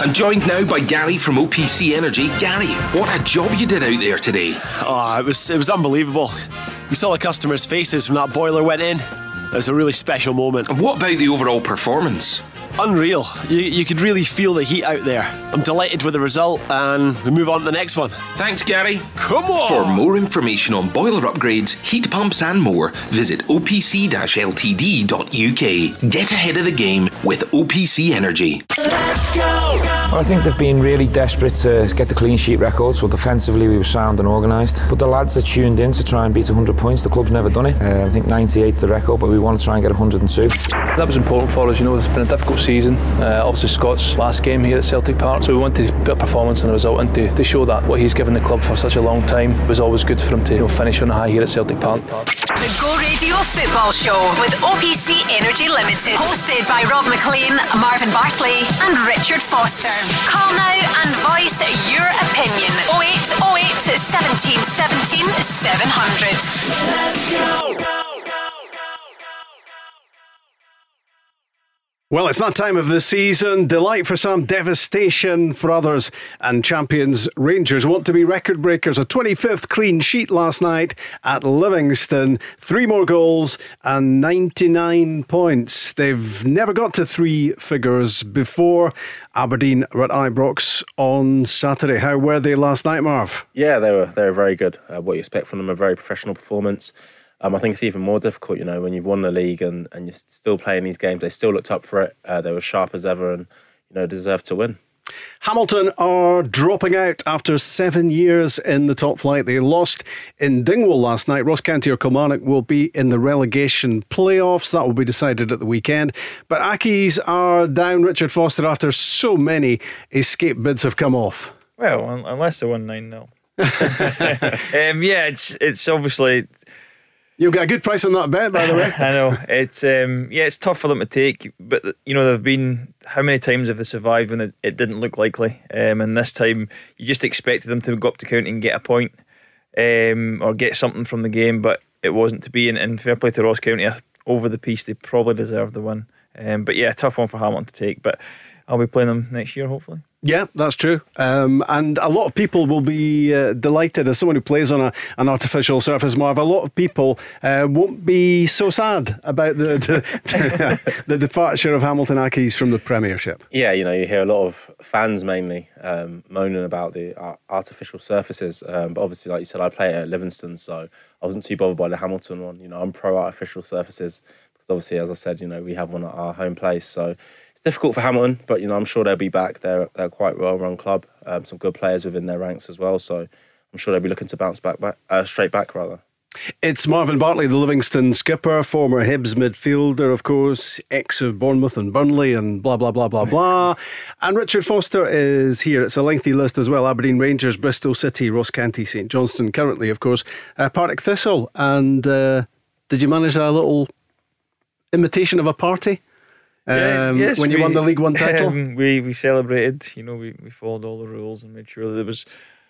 I'm joined now by Gary from OPC Energy. Gary, what a job you did out there today. Oh, it was it was unbelievable. You saw the customers' faces when that boiler went in. It was a really special moment. And what about the overall performance? Unreal. You, you could really feel the heat out there. I'm delighted with the result, and we move on to the next one. Thanks, Gary. Come on! For more information on boiler upgrades, heat pumps, and more, visit opc ltd.uk. Get ahead of the game with OPC Energy. Let's go! I think they've been really desperate to get the clean sheet record, so defensively we were sound and organised. But the lads are tuned in to try and beat 100 points. The club's never done it. Uh, I think 98 is the record, but we want to try and get 102. That was important for us. You know, it's been a difficult season. Uh, obviously, Scott's last game here at Celtic Park, so we wanted to put a performance and a result and to, to show that what he's given the club for such a long time it was always good for him to you know, finish on a high here at Celtic Park. The Go Radio Football Show with OPC Energy Limited, hosted by Rob Maclean, Marvin Bartley, and Richard Foster. Call now and voice your opinion. 0808 17 17 700. Let's go. Well, it's that time of the season. Delight for some, devastation for others. And champions Rangers want to be record breakers. A 25th clean sheet last night at Livingston. Three more goals and 99 points. They've never got to three figures before. Aberdeen were at Ibrox on Saturday. How were they last night, Marv? Yeah, they were they were very good. Uh, what you expect from them, a very professional performance. Um, I think it's even more difficult, you know, when you've won the league and, and you're still playing these games. They still looked up for it. Uh, they were sharp as ever and, you know, deserved to win. Hamilton are dropping out after seven years in the top flight. They lost in Dingwall last night. Ross County or Kilmarnock will be in the relegation playoffs. That will be decided at the weekend. But Accies are down Richard Foster after so many escape bids have come off. Well, unless they won 9 0. um, yeah, it's it's obviously You'll get a good price on that bet, by the way. I know it's um, yeah, it's tough for them to take, but you know they've been how many times have they survived when it, it didn't look likely, um, and this time you just expected them to go up to county and get a point, um, or get something from the game, but it wasn't to be. And, and fair play to Ross County over the piece, they probably deserved the win. Um, but yeah, tough one for Hamilton to take, but I'll be playing them next year hopefully. Yeah, that's true. Um, and a lot of people will be uh, delighted as someone who plays on a, an artificial surface, Marv. A lot of people uh, won't be so sad about the the, the departure of Hamilton Accies from the Premiership. Yeah, you know, you hear a lot of fans mainly um, moaning about the artificial surfaces. Um, but obviously, like you said, I play at Livingston, so I wasn't too bothered by the Hamilton one. You know, I'm pro artificial surfaces obviously, as I said, you know, we have one at our home place, so it's difficult for Hamilton, but you know I'm sure they'll be back. They're they're quite well run club, um, some good players within their ranks as well. So I'm sure they'll be looking to bounce back, back uh, straight back rather. It's Marvin Bartley, the Livingston skipper, former Hibs midfielder, of course, ex of Bournemouth and Burnley, and blah, blah, blah, blah, blah. and Richard Foster is here. It's a lengthy list as well Aberdeen Rangers, Bristol City, Ross County, St Johnstone, currently, of course, uh, Partick Thistle. And uh, did you manage a little imitation of a party? Um, yes, when you we, won the League One title, um, we we celebrated. You know, we, we followed all the rules and made sure that there was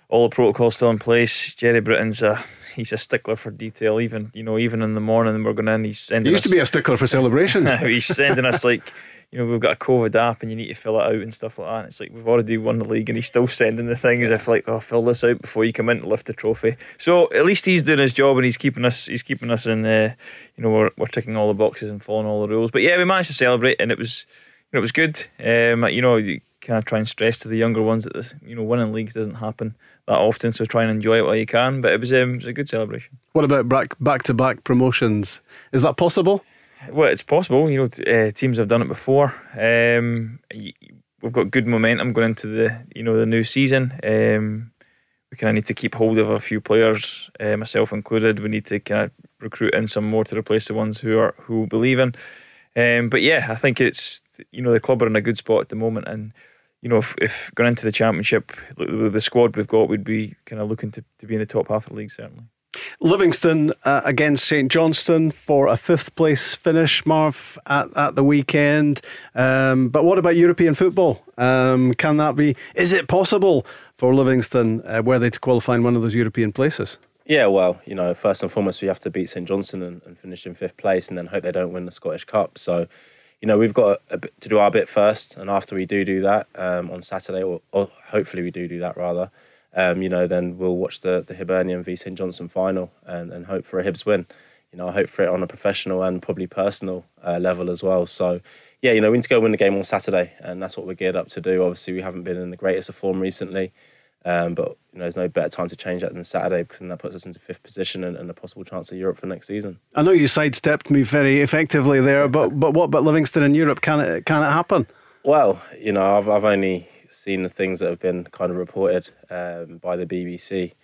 all the protocol still in place. Gerry Britton's a he's a stickler for detail. Even you know, even in the morning we're going in, he's sending. He used us, to be a stickler for celebrations. he's sending us like you know, we've got a COVID app and you need to fill it out and stuff like that. And it's like we've already won the league and he's still sending the thing as if like, oh, fill this out before you come in to lift the trophy. So at least he's doing his job and he's keeping us he's keeping us in uh, you know, we're, we're ticking all the boxes and following all the rules. But yeah, we managed to celebrate and it was you know, it was good. Um, you know, you kind of try and stress to the younger ones that this, you know, winning leagues doesn't happen that often, so try and enjoy it while you can. But it was, um, it was a good celebration. What about back back to back promotions? Is that possible? Well, it's possible. You know, uh, teams have done it before. Um, we've got good momentum going into the you know the new season. Um, we kind of need to keep hold of a few players, uh, myself included. We need to kind of recruit in some more to replace the ones who are who believe in. Um, but yeah, I think it's you know the club are in a good spot at the moment, and you know if, if going into the championship with the squad we've got, we'd be kind of looking to, to be in the top half of the league certainly. Livingston uh, against St Johnstone for a fifth place finish, Marv, at, at the weekend. Um, but what about European football? Um, can that be? Is it possible for Livingston, uh, were they to qualify in one of those European places? Yeah, well, you know, first and foremost, we have to beat St Johnstone and, and finish in fifth place, and then hope they don't win the Scottish Cup. So, you know, we've got a, a bit to do our bit first, and after we do do that um, on Saturday, or, or hopefully we do do that rather, um, you know, then we'll watch the the Hibernian v St Johnstone final and, and hope for a Hibs win. You know, I hope for it on a professional and probably personal uh, level as well. So, yeah, you know, we need to go win the game on Saturday, and that's what we're geared up to do. Obviously, we haven't been in the greatest of form recently. Um, but you know, there's no better time to change that than Saturday because then that puts us into fifth position and, and a possible chance of Europe for next season. I know you sidestepped me very effectively there, but but what about Livingston in Europe? Can it can it happen? Well, you know, I've I've only seen the things that have been kind of reported um, by the BBC,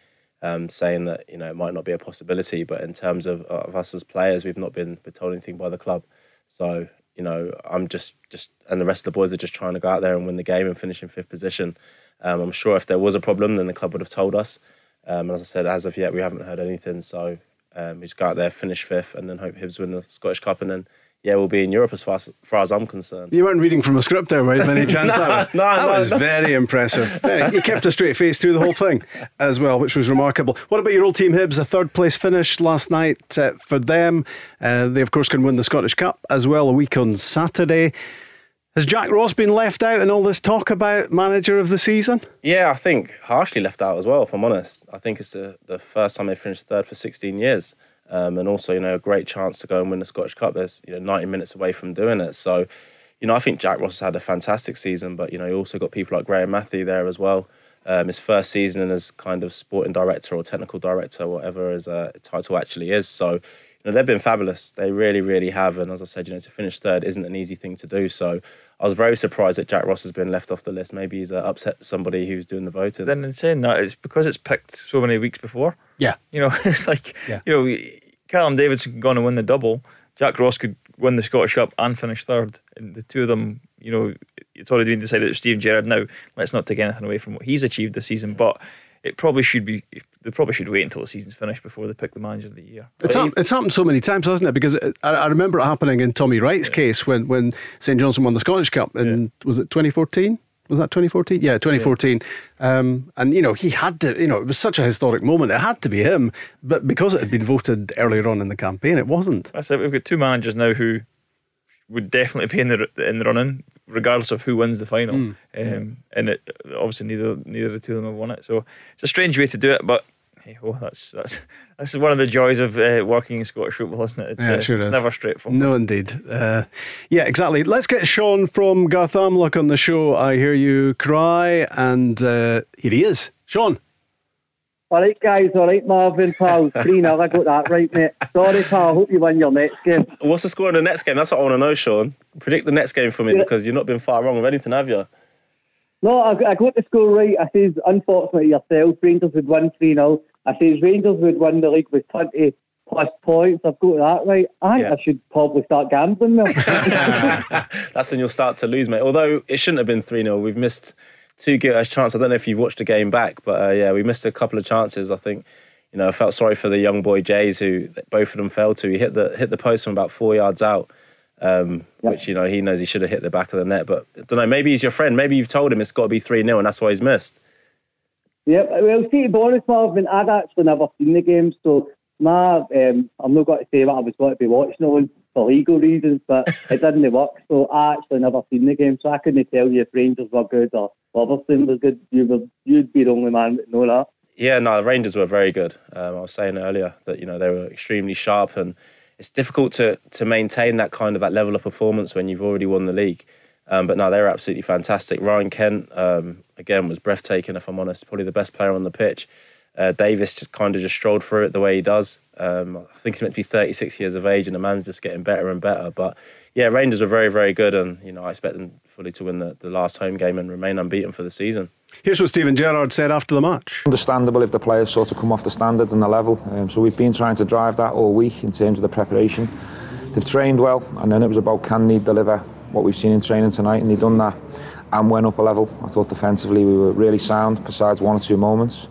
um, saying that you know it might not be a possibility. But in terms of, of us as players, we've not been, told anything by the club. So you know, I'm just just and the rest of the boys are just trying to go out there and win the game and finish in fifth position. Um, I'm sure if there was a problem, then the club would have told us. Um, as I said, as of yet, we haven't heard anything. So um, we just go out there, finish fifth, and then hope Hibs win the Scottish Cup, and then yeah, we'll be in Europe as far as, far as I'm concerned. You weren't reading from a script there, right? Any chance no, that? No, that no, was no. very impressive. You kept a straight face through the whole thing as well, which was remarkable. What about your old team Hibs? A third place finish last night uh, for them. Uh, they, of course, can win the Scottish Cup as well a week on Saturday. Has Jack Ross been left out in all this talk about manager of the season? Yeah, I think harshly left out as well. If I'm honest, I think it's the, the first time they finished third for 16 years, um, and also you know a great chance to go and win the Scottish Cup. There's you know 90 minutes away from doing it, so you know I think Jack Ross has had a fantastic season, but you know you also got people like Graeme Mathie there as well. Um, his first season as kind of sporting director or technical director, whatever his uh, title actually is. So you know, they've been fabulous. They really, really have. And as I said, you know, to finish third isn't an easy thing to do. So I was very surprised that Jack Ross has been left off the list. Maybe he's uh, upset somebody who's doing the voting. Then in saying that, it's because it's picked so many weeks before. Yeah. You know, it's like, Yeah. you know, Callum Davidson could go on win the double. Jack Ross could win the Scottish Cup and finish third. And the two of them, you know, it's already been decided that Steven Gerrard now, let's not take anything away from what he's achieved this season, but it probably should be, they probably should wait until the season's finished before they pick the manager of the year. It's, hap- it's happened so many times, hasn't it? Because it, I, I remember it happening in Tommy Wright's case when, when St Johnstone won the Scottish Cup in, was it 2014? Was that 2014? Yeah, 2014. Um, and, you know, he had to, you know, it was such a historic moment. It had to be him. But because it had been voted earlier on in the campaign, it wasn't. That's it. We've got two managers now who would definitely be in the in the running, regardless of who wins the final. Mm. Um, and it, obviously, neither neither of the two of them have won it. So it's a strange way to do it, but hey, oh, that's that's that's one of the joys of uh, working in Scottish football, isn't it? It's, Yeah, it uh, it's is. never straightforward. No, indeed. Uh, yeah, exactly. Let's get Sean from Garth Garthamlock on the show. I hear you cry, and uh, here he is. Sean. All right, guys. All right, Marvin, pal. 3 0. I got that right, mate. Sorry, pal. Hope you win your next game. What's the score in the next game? That's what I want to know, Sean. Predict the next game for me Yeah. because you've not been far wrong with anything, have you? No, I, I got the score right. I says, unfortunately, yourself, Rangers would win 3 0. I says, Rangers would win the league with 20 plus points. I've got that right. I think Yeah. I should probably start gambling now. That's when you'll start to lose, mate. Although it shouldn't have been 3 0. We've missed two good chances. I don't know if you've watched the game back, but uh, yeah, we missed a couple of chances. I think, you know, I felt sorry for the young boy Jays who both of them fell to. He hit the hit the post from about four yards out, um, which, you know, he knows he should have hit the back of the net. But I don't know, maybe he's your friend. Maybe you've told him it's got to be 3 0 and that's why he's missed. Yep. Well, see, to be honest, Marvin, I'd actually never seen the game, so my, um, I'm not going to say that I was going to be watching it for legal reasons, but it didn't work. So I actually never seen the game, so I couldn't tell you if Rangers were good or Livingston was good. You were, you'd be the only man that know that. Yeah, no, the Rangers were very good. Um, I was saying earlier that you know they were extremely sharp, and it's difficult to to maintain that kind of that level of performance when you've already won the league. Um, but no, they were absolutely fantastic. Ryan Kent um, again was breathtaking. If I'm honest, probably the best player on the pitch. Uh, Davis just kind of just strolled through it the way he does. Um, I think he's meant to be 36 years of age, and the man's just getting better and better. But yeah, Rangers were very, very good, and you know I expect them fully to win the, the last home game and remain unbeaten for the season. Here's what Steven Gerrard said after the match. Understandable if the players sort of come off the standards and the level. Um, so we've been trying to drive that all week in terms of the preparation. They've trained well, and then it was about can they deliver what we've seen in training tonight, and they've done that and went up a level. I thought defensively we were really sound, besides one or two moments,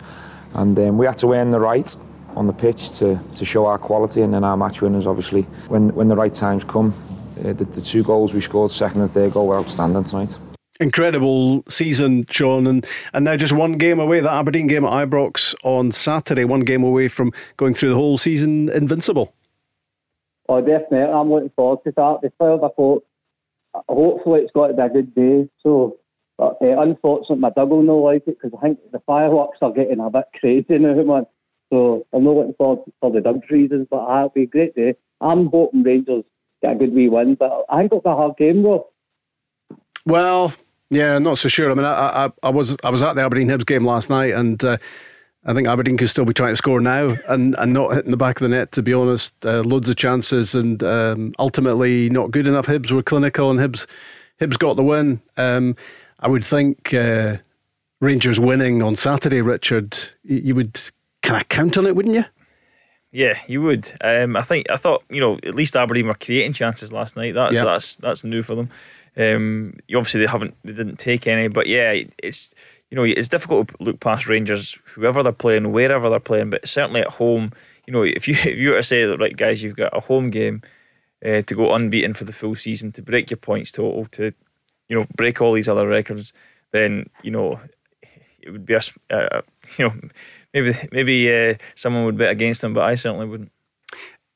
and um, we had to earn the right on the pitch to, to show our quality, and then our match winners, obviously, when when the right times come. Uh, the, the two goals we scored, second and third goal, were outstanding tonight. Incredible season, Sean, and, and now just one game away. That Aberdeen game at Ibrox on Saturday, one game away from going through the whole season invincible. Oh, definitely. I'm looking forward to that. The 12 I thought hopefully it's got to be a good day. So, but, uh, unfortunately, my dog will not like it because I think the fireworks are getting a bit crazy now, man. So I'm not looking forward for the dog's reasons, but it'll be a great day. I'm hoping Rangers get a good wee win, but I think it'll be a hard game, though. Well, yeah, not so sure. I mean, I, I, I was I was at the Aberdeen Hibs game last night, and uh, I think Aberdeen could still be trying to score now and, and not hitting the back of the net. To be honest, uh, loads of chances, and um, ultimately not good enough. Hibs were clinical, and Hibs Hibs got the win. Um, I would think uh, Rangers winning on Saturday, Richard. You would kind of count on it, wouldn't you? Yeah, you would. Um, I think I thought you know at least Aberdeen were creating chances last night. That's that's that's new for them. Um, obviously they haven't they didn't take any, but yeah, it's you know it's difficult to look past Rangers, whoever they're playing, wherever they're playing, but certainly at home. You know, if you if you were to say that right guys, you've got a home game uh, to go unbeaten for the full season, to break your points total, to you know break all these other records, then you know it would be a, uh, you know maybe maybe uh, someone would bet against them, but I certainly wouldn't.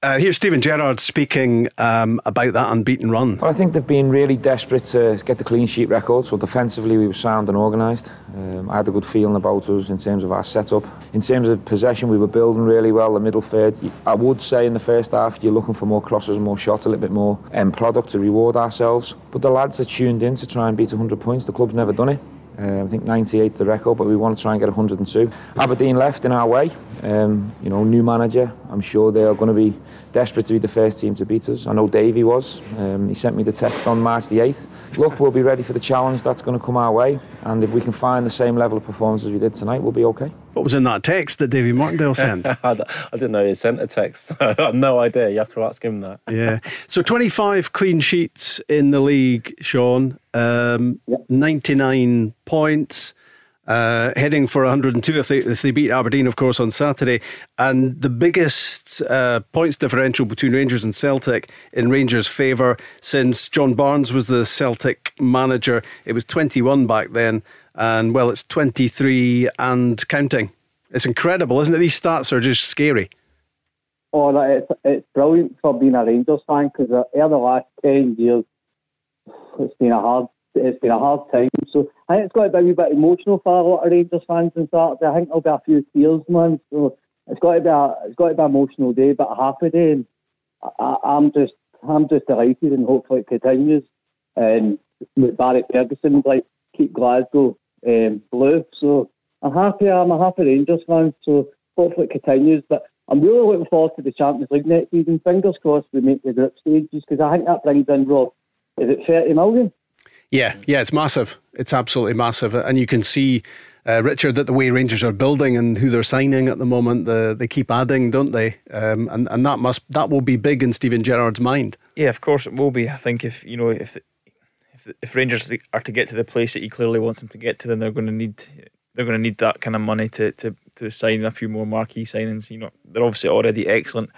Uh, here's Steven Gerrard speaking um, about that unbeaten run. Well, I think they've been really desperate to get the clean sheet record. So defensively, we were sound and organised. Um, I had a good feeling about us in terms of our setup. In terms of possession, we were building really well. The middle third, I would say in the first half, you're looking for more crosses and more shots, a little bit more end product to reward ourselves. But the lads are tuned in to try and beat 100 points. The club's never done it. Um, I think 98 is the record, but we want to try and get 102. Aberdeen left in our way. Um, you know, new manager. I'm sure they are going to be desperate to be the first team to beat us. I know Davey was. Um, he sent me the text on March the 8th. Look, we'll be ready for the challenge that's going to come our way. And if we can find the same level of performance as we did tonight, we'll be okay. What was in that text that Davy Martindale sent? I didn't know he sent a text. I have no idea. You have to ask him that. yeah. So 25 clean sheets in the league, Sean. Um, 99 points. Uh, heading for 102 if they if they beat Aberdeen, of course, on Saturday, and the biggest uh, points differential between Rangers and Celtic in Rangers' favour since John Barnes was the Celtic manager. It was 21 back then, and well, it's 23 and counting. It's incredible, isn't it? These stats are just scary. Oh, it's, it's brilliant for being a Rangers fan because over the last 10 years, it's been a hard it's been a hard time. So I think it's got to be a wee bit emotional for a lot of Rangers fans on Saturday. I think there'll be a few tears, man. So it's got to be a it's got to be an emotional day, but a happy day. And I, I'm just I'm just delighted, and hopefully it continues. And with Barry Ferguson, like keep Glasgow um, blue. So I'm happy. I'm a happy Rangers fan. So hopefully it continues. But I'm really looking forward to the Champions League next season. Fingers crossed we make the group stages because I think that brings in Rob. Is it 30 million? Yeah, yeah, it's massive. It's absolutely massive, and you can see, uh, Richard, that the way Rangers are building and who they're signing at the moment, the, they keep adding, don't they? Um, and and that must that will be big in Steven Gerrard's mind. Yeah, of course it will be. I think if you know if if, if Rangers are to get to the place that he clearly wants them to get to, then they're going to need they're going to need that kind of money to to to sign a few more marquee signings. You know, they're obviously already excellent.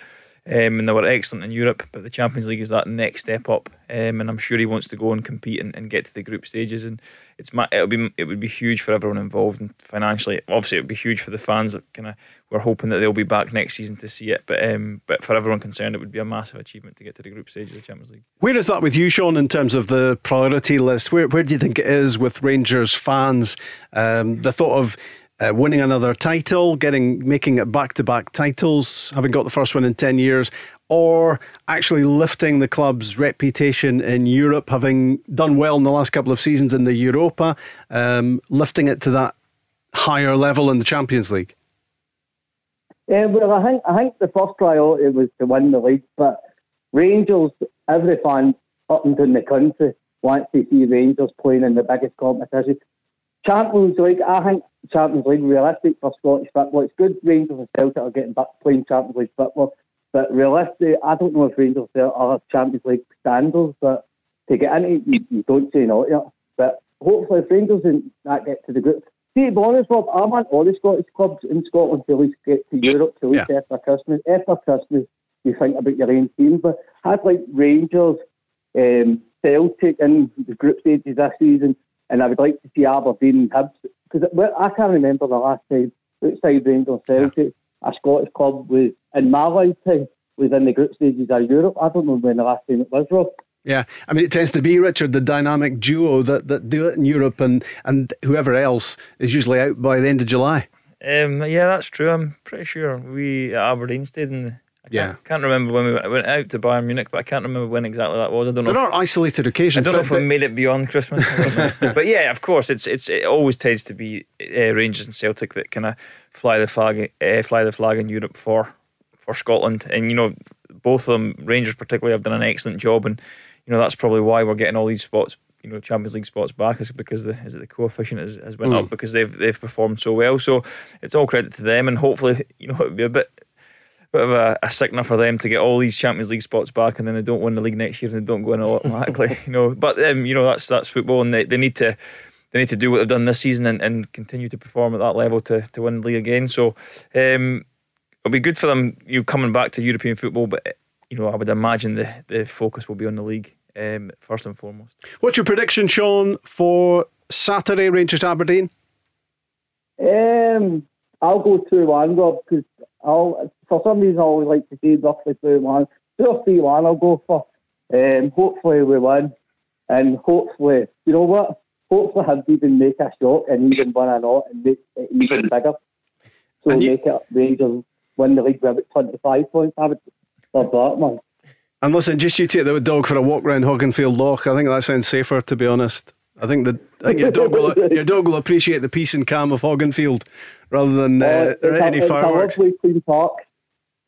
Um, and they were excellent in Europe, but the Champions League is that next step up, um, and I'm sure he wants to go and compete and, and get to the group stages. And it's it'll be it would be huge for everyone involved, and financially, obviously, it would be huge for the fans that kind of we're hoping that they'll be back next season to see it. But um, but for everyone concerned, it would be a massive achievement to get to the group stages of the Champions League. Where is that with you, Sean, in terms of the priority list? Where where do you think it is with Rangers fans? Um, the thought of uh, winning another title, getting making it back to back titles, having got the first one in ten years, or actually lifting the club's reputation in Europe, having done well in the last couple of seasons in the Europa, um, lifting it to that higher level in the Champions League. Yeah, well, I think I think the first priority was to win the league, but Rangers, every fan up and down the country wants to see Rangers playing in the biggest competition. Champions League, I think Champions League realistic for Scottish football. It's good Rangers and Celtic are getting back playing Champions League football, but realistically, I don't know if Rangers are Champions League standards, but to get into it, you, you don't say no it. But hopefully, if Rangers and that get to the group. See, to be honest, Rob, I want all the Scottish clubs in Scotland to at least get to Europe, to at least after Christmas. After Christmas, you think about your own team. But I'd like Rangers, um, Celtic in the group stages this season, and I would like to see Aberdeen and Hibs. Because I can't remember the last time outside Rangers Celtic, a Scottish club was, in my lifetime, was in the group stages of Europe. I don't know when the last time it was, Rob. Yeah, I mean, it tends to be Richard, the dynamic duo that, that do it in Europe, and and whoever else is usually out by the end of July. Um, yeah, that's true. I'm pretty sure we at Aberdeen stayed in. The, I Yeah. can't, can't remember when we went, went out to Bayern Munich, but I can't remember when exactly that was. I don't know. There if- are isolated occasions. I don't know if we made it beyond Christmas. I but yeah, of course, it's it's it always tends to be uh, Rangers and Celtic that kind of fly the flag, uh, fly the flag in Europe for for Scotland, and you know both of them, Rangers particularly, have done an excellent job, and you know that's probably why we're getting all these spots, you know, Champions League spots back, is because the is it the coefficient has, has went Mm. up because they've they've performed so well. So it's all credit to them, and hopefully, you know, it'll be a bit bit of a, a sickener for them to get all these Champions League spots back, and then they don't win the league next year and they don't go in automatically. you know, but um, you know that's that's football, and they, they need to they need to do what they've done this season and, and continue to perform at that level to to win the league again. So um, it'll be good for them. You know, coming back to European football, but you know I would imagine the the focus will be on the league um, first and foremost. What's your prediction, Sean, for Saturday, Rangers Aberdeen? Um, I'll go two one, Rob, because I'll for some reason I always like to say roughly two one, two or three one. I'll go for. Um, hopefully we win, and hopefully you know what? Hopefully Hibs even make a shot and even win a lot and make it even bigger. So And you- make it Rangers win the league with about twenty five points. I would love that, man. And listen, just you take the dog for a walk round Hogganfield Loch. I think that sounds safer, to be honest. I think that I think your dog will your dog will appreciate the peace and calm of Hogganfield rather than uh, a, any a fireworks. lovely clean park.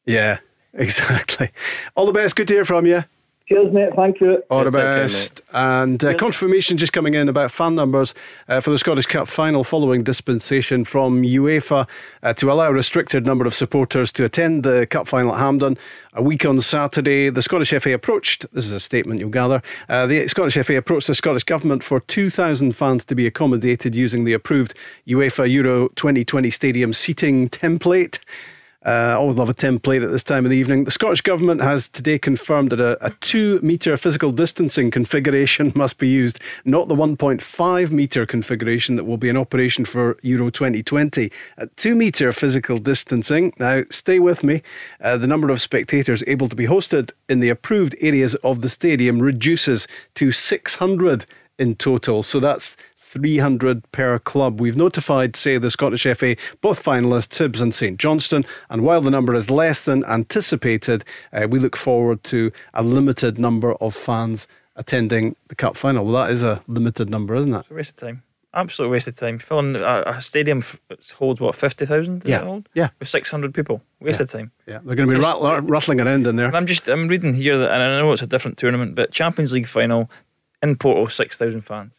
Yeah, exactly. All the best. Good to hear from you. Cheers, mate. Thank you. All the Take care, best. and uh, confirmation just coming in about fan numbers uh, for the Scottish Cup final following dispensation from UEFA uh, to allow a restricted number of supporters to attend the Cup final at Hampden. A week on Saturday, the Scottish FA approached, this is a statement you'll gather, uh, the Scottish FA approached the Scottish Government for 2,000 fans to be accommodated using the approved UEFA Euro 2020 stadium seating template. Uh, always love a template at this time of the evening. The Scottish Government has today confirmed that a, a two metre physical distancing configuration must be used, not the 1.5 metre configuration that will be in operation for Euro 2020. At two metre physical distancing, now stay with me, uh, the number of spectators able to be hosted in the approved areas of the stadium reduces to 600 in total. So that's 300 per club. We've notified, say, the Scottish FA, both finalists, Hibs and St Johnstone, and while the number is less than anticipated, uh, we look forward to a limited number of fans attending the Cup final. Well, that is a limited number, isn't it? It's a waste of time. Absolute waste of time. Filling a, a stadium f- holds what fifty thousand? Yeah. Yeah. with six hundred people. Waste of time. Yeah, they're going to be Just- rattling, rattling around in there. And I'm just I'm reading here that, and I know it's a different tournament, but Champions League final in Porto, six thousand fans.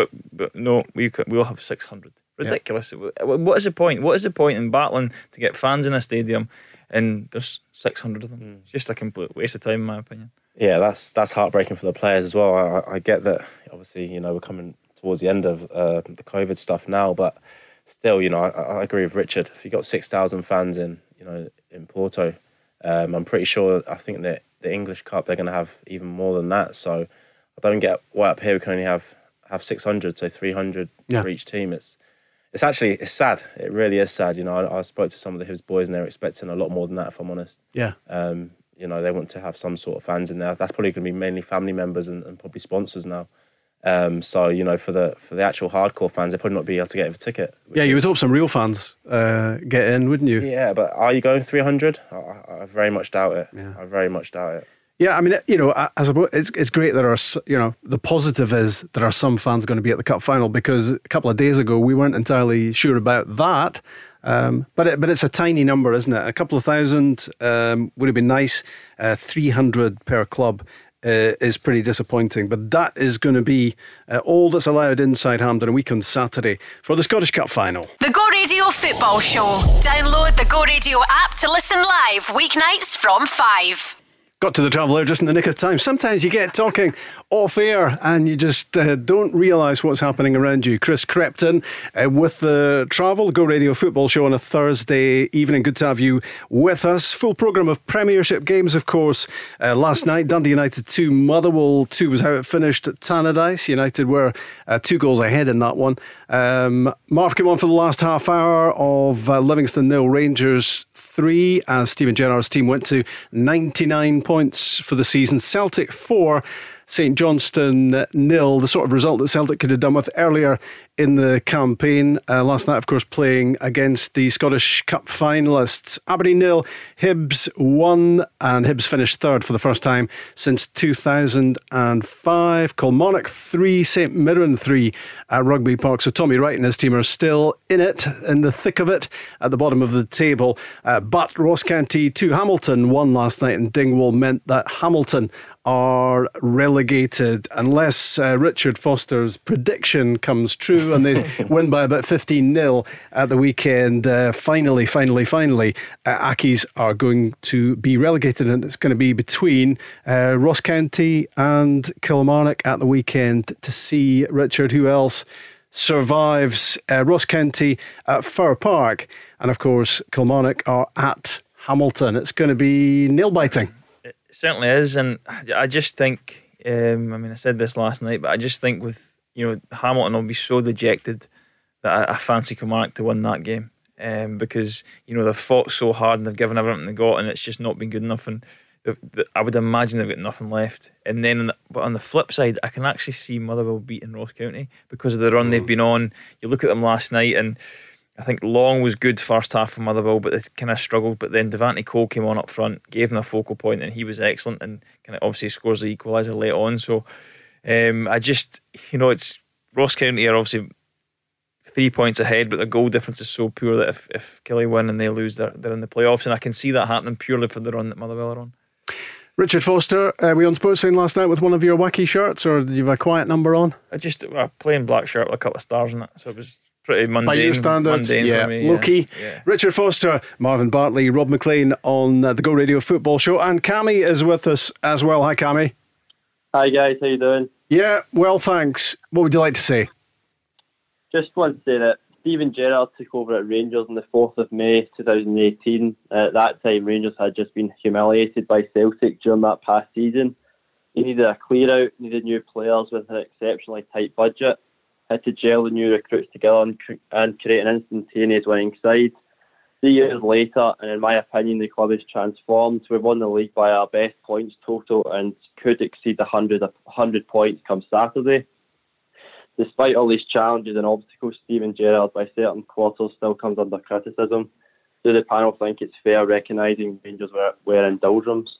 But but no, we we'll have six hundred. Ridiculous. What is the point? What is the point in battling to get fans in a stadium, and there's six hundred of them? It's just a complete waste of time, in my opinion. Yeah, that's that's heartbreaking for the players as well. I, I get that. Obviously, you know we're coming towards the end of uh, the COVID stuff now, but still, you know, I, I agree with Richard. If you got six thousand fans in, you know, in Porto, um, I'm pretty sure. I think that the English Cup they're going to have even more than that. So I don't get why up here we can only have have six hundred, so three hundred Yeah. for each team. It's it's actually it's sad. It really is sad. You know, I, I spoke to some of the Hibs boys and they're expecting a lot more than that. If I'm honest. Yeah. Um, you know, they want to have some sort of fans in there. That's probably going to be mainly family members and, and probably sponsors now. Um, so you know, for the for the actual hardcore fans, they probably not be able to get a ticket. Yeah, you would hope some real fans uh, get in, wouldn't you? Yeah, but are you going 300? I, I- I very much doubt it. Yeah. I very much doubt it. Yeah, I mean, you know, I I suppose it's it's great there are, you know, the positive is there are some fans going to be at the cup final because a couple of days ago we weren't entirely sure about that. Um, but it, but it's a tiny number, isn't it? A couple of thousand um, would have been nice. Uh, Three hundred per club uh, is pretty disappointing. But that is going to be uh, all that's allowed inside Hampden a week on Saturday for the Scottish Cup final. The Go Radio Football Show. Download the Go Radio app to listen live weeknights from 5. Got to the traveller just in the nick of time. Sometimes you get talking off air and you just uh, don't realise what's happening around you. Chris Crepton uh, with the Travel Go Radio Football Show on a Thursday evening. Good to have you with us. Full programme of Premiership games, of course. Uh, last night, Dundee United 2, Motherwell 2 was how it finished at Tannadice. United were uh, two goals ahead in that one. Um, Marv came on for the last half hour of uh, Livingston nil, Rangers 3, as Steven Gerrard's team went to 99 points for the season. Celtic four. St Johnstone nil, the sort of result that Celtic could have done with earlier in the campaign. Uh, last night, of course, playing against the Scottish Cup finalists. Aberdeen nil, Hibs one, and Hibs finished third for the first time since 2005. Kilmarnock three, St Mirren three at Rugby Park. So Tommy Wright and his team are still in it, in the thick of it, at the bottom of the table. Uh, but Ross County two, Hamilton one last night, and Dingwall meant that Hamilton are relegated unless uh, Richard Foster's prediction comes true and they win by about 15 0 at the weekend. Uh, finally, finally, finally, uh, Accies are going to be relegated and it's going to be between uh, Ross County and Kilmarnock at the weekend to see Richard who else survives. Uh, Ross County at Fir Park and of course Kilmarnock are at Hamilton. It's going to be nail biting certainly is, and I just think. Um, I mean, I said this last night, but I just think with you know Hamilton will be so dejected that I, I fancy Kilmarnock to win that game um, because you know they've fought so hard and they've given everything they got, and it's just not been good enough. And the, the, I would imagine they've got nothing left. And then, on the, but on the flip side, I can actually see Motherwell beating Ross County because of the run they've been on. You look at them last night and I think Long was good first half for Motherwell, but they kind of struggled. But then Devante Cole came on up front, gave them a focal point, and he was excellent and kind of obviously scores the equaliser late on. So um, I just, you know, it's Ross County are obviously three points ahead, but the goal difference is so poor that if, if Killie win and they lose, they're, they're in the playoffs. And I can see that happening purely for the run that Motherwell are on. Richard Foster, uh, we on Sports Scene last night with one of your wacky shirts, or did you have a quiet number on? I just a plain black shirt with a couple of stars in it, so it was pretty mundane. By your standards, yeah, me, low key. Yeah. Richard Foster, Marvin Bartley, Rob Maclean on uh, the Go Radio Football Show, and Cammy is with us as well. Hi, Cammy. Hi guys, how you doing? Yeah, well, thanks. What would you like to say? Just want to say that Steven Gerrard took over at Rangers on the 4th of May 2018. At that time, Rangers had just been humiliated by Celtic during that past season. He needed a clear out, needed new players with an exceptionally tight budget had to gel the new recruits together and, and create an instantaneous winning side. Three years later, and in my opinion, the club has transformed. We've won the league by our best points total and could exceed 100, 100 points come Saturday. Despite all these challenges and obstacles, Steven Gerrard, by certain quarters, still comes under criticism. Do the panel think it's fair recognising Rangers were, were in doldrums?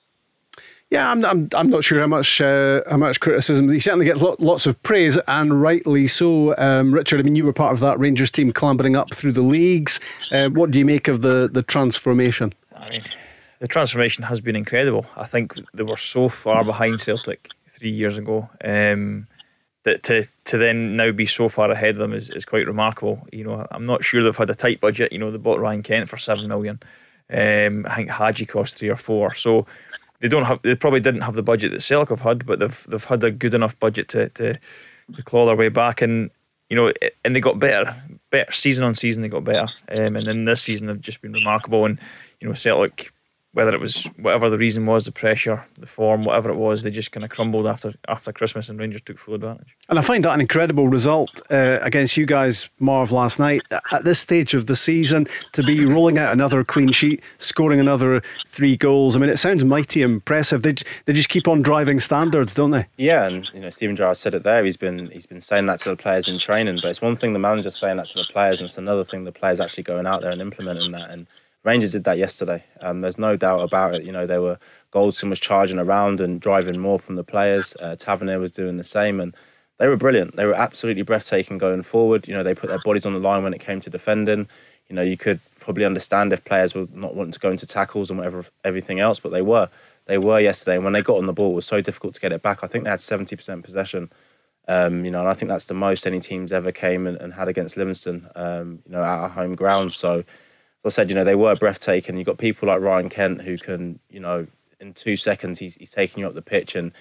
Yeah, I'm, I'm, I'm not sure how much uh, how much criticism. He certainly gets lots of praise, and rightly so. Um, Richard, I mean, you were part of that Rangers team clambering up through the leagues. Uh, what do you make of the, the transformation? I mean, the transformation has been incredible. I think they were so far behind Celtic three years ago. Um, that to to then now be so far ahead of them is, is quite remarkable. You know, I'm not sure they've had a tight budget. You know, they bought Ryan Kent for seven million. Um, I think Hagi cost three or four. So they don't have they probably didn't have the budget that have had, but they've they've had a good enough budget to to, to claw their way back. And you know and they got better better season on season they got better. Um, and then this season they've just been remarkable. And you know Celtic whether it was whatever the reason was, the pressure, the form, whatever it was, they just kind of crumbled after after Christmas, and Rangers took full advantage. And I find that an incredible result uh, against you guys, Marv, last night. At this stage of the season, to be rolling out another clean sheet, scoring another three goals. I mean, it sounds mighty impressive. They they just keep on driving standards, don't they? Yeah, and you know, Steven Gerrard said it there. He's been he's been saying that to the players in training, but it's one thing the manager's saying that to the players, and it's another thing the players actually going out there and implementing that and Rangers did that yesterday. Um, there's no doubt about it. You know, they were Goldson was charging around and driving more from the players. Uh, Tavernier was doing the same, and they were brilliant. They were absolutely breathtaking going forward. You know, they put their bodies on the line when it came to defending. You know, you could probably understand if players were not wanting to go into tackles and whatever everything else, but they were. They were yesterday, and when they got on the ball, it was so difficult to get it back. I think they had seventy percent possession. Um, you know, and I think that's the most any teams ever came and, and had against Livingston. Um, you know, at our home ground. So I said, you know, they were breathtaking. You've got people like Ryan Kent who can, you know, in two seconds he's, he's taking you up the pitch and,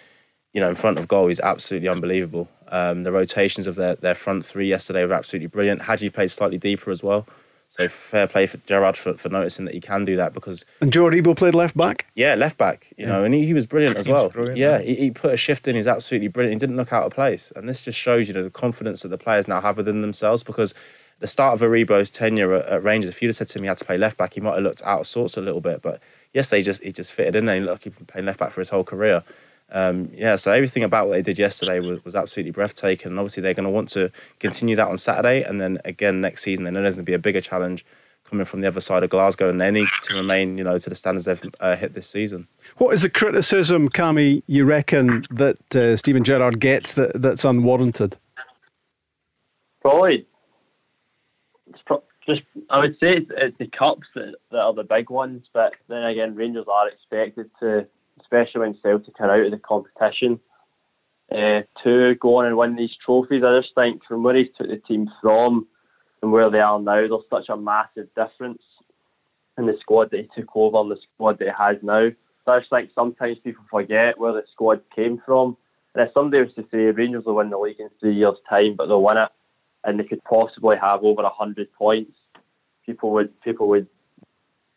you know, in front of goal, he's absolutely unbelievable. Um, the rotations of their, their front three yesterday were absolutely brilliant. Hagi played slightly deeper as well. So fair play for Gerrard for, for noticing that he can do that because. And Joe Aribo played left back? Yeah, left back, you yeah. know, and he, he was brilliant as well. Brilliant, yeah, he, he, put a shift in, he's absolutely brilliant. He didn't look out of place. And this just shows, you know, the confidence that the players now have within themselves because the start of Aribo's tenure at, at, Rangers, if you'd have said to him he had to play left back, he might have looked out of sorts a little bit. But yesterday he just he just fitted in there. He looked like he'd been playing left back for his whole career. Um, yeah, so everything about what they did yesterday was, was absolutely breathtaking. And obviously, they're going to want to continue that on Saturday, and then again next season. They know there's going to be a bigger challenge coming from the other side of Glasgow, and they need to remain, you know, to the standards they've uh, hit this season. What is the criticism, Cammy, you reckon that uh, Steven Gerrard gets that, that's unwarranted? Probably, pro- just I would say it's, it's the cups that, that are the big ones, but then again, Rangers are expected to, especially when Celtic are out of the competition, uh, to go on and win these trophies. I just think from where he took the team from and where they are now, there's such a massive difference in the squad that he took over and the squad that he has now. So I just think sometimes people forget where the squad came from. And if somebody was to say Rangers will win the league in three years' time, but they'll win it, and they could possibly have over hundred points, people would people would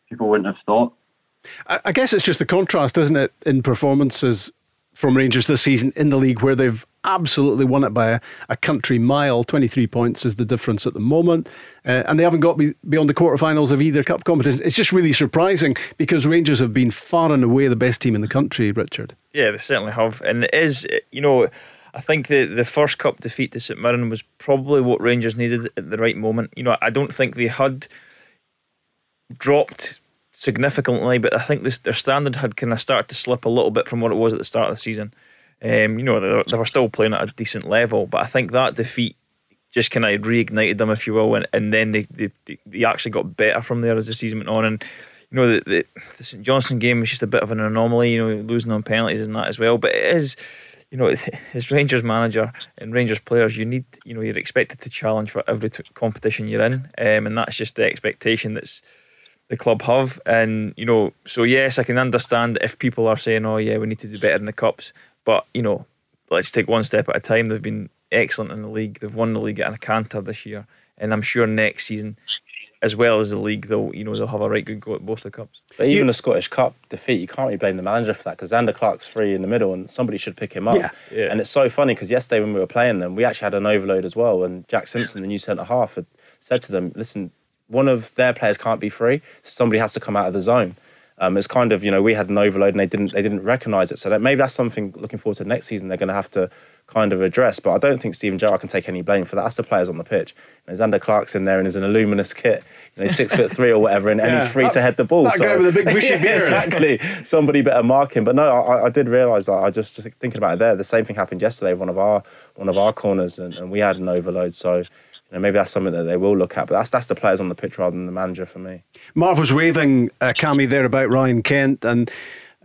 people wouldn't have thought. I guess it's just the contrast, isn't it, in performances from Rangers this season in the league where they've absolutely won it by a, a country mile. 23 points is the difference at the moment. Uh, and they haven't got be, beyond the quarterfinals of either cup competition. It's just really surprising because Rangers have been far and away the best team in the country, Richard. Yeah, they certainly have. And it is, you know, I think the, the first cup defeat to St Mirren was probably what Rangers needed at the right moment. You know, I don't think they had dropped significantly, but I think this, their standard had kind of started to slip a little bit from what it was at the start of the season. Um, you know, they, they, were still playing at a decent level, but I think that defeat just kind of reignited them, if you will, and, and then they, they, they actually got better from there as the season went on. And you know, the, the, the St Johnstone game was just a bit of an anomaly. You know, losing on penalties and that as well, but it is you know, as Rangers manager and Rangers players, you need, you know, you're expected to challenge for every t- competition you're in, um, and that's just the expectation that's the club have. And you know, so yes, I can understand if people are saying, "Oh, yeah, we need to do better in the cups," but you know, let's take one step at a time. They've been excellent in the league. They've won the league at a canter this year, and I'm sure next season, as well as the league, they'll you know they'll have a right good go at both the cups. But even the Scottish Cup defeat, you can't really blame the manager for that because Zander Clark's free in the middle, and somebody should pick him up. Yeah. Yeah. And it's so funny because yesterday when we were playing them, we actually had an overload as well, and Jack Simpson, the new centre half, had said to them, "Listen, one of their players can't be free. Somebody has to come out of the zone." Um, it's kind of you know we had an overload and they didn't they didn't recognise it. So that maybe that's something looking forward to next season. They're going to have to kind of address. But I don't think Steven Gerrard can take any blame for that. That's the players on the pitch. You know, Zander Clark's in there and is an luminous kit. You know, six foot three or whatever, and, and he's free that- to head the ball. that guy with the big bushy beard. exactly. Somebody better mark him. But no, I, I did realise that. I just thinking about it there. The same thing happened yesterday. One of our one of our corners, and, and we had an overload. So. You know, maybe that's something that they will look at, but that's that's the players on the pitch rather than the manager for me. Marv was raving, uh, Cammy, there about Ryan Kent. And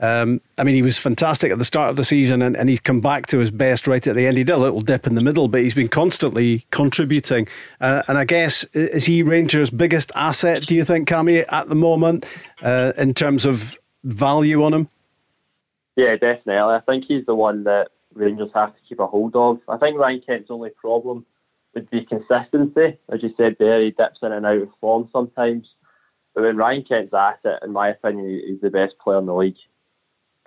um, I mean, he was fantastic at the start of the season and, and he's come back to his best right at the end. He did a little dip in the middle, but he's been constantly contributing. Uh, and I guess, is he Rangers' biggest asset, do you think, Cammy, at the moment, uh, in terms of value on him? Yeah, definitely. I think he's the one that Rangers have to keep a hold of. I think Ryan Kent's only problem would be consistency. As you said there, he dips in and out of form sometimes. But when Ryan Kent's at it, in my opinion, he's the best player in the league.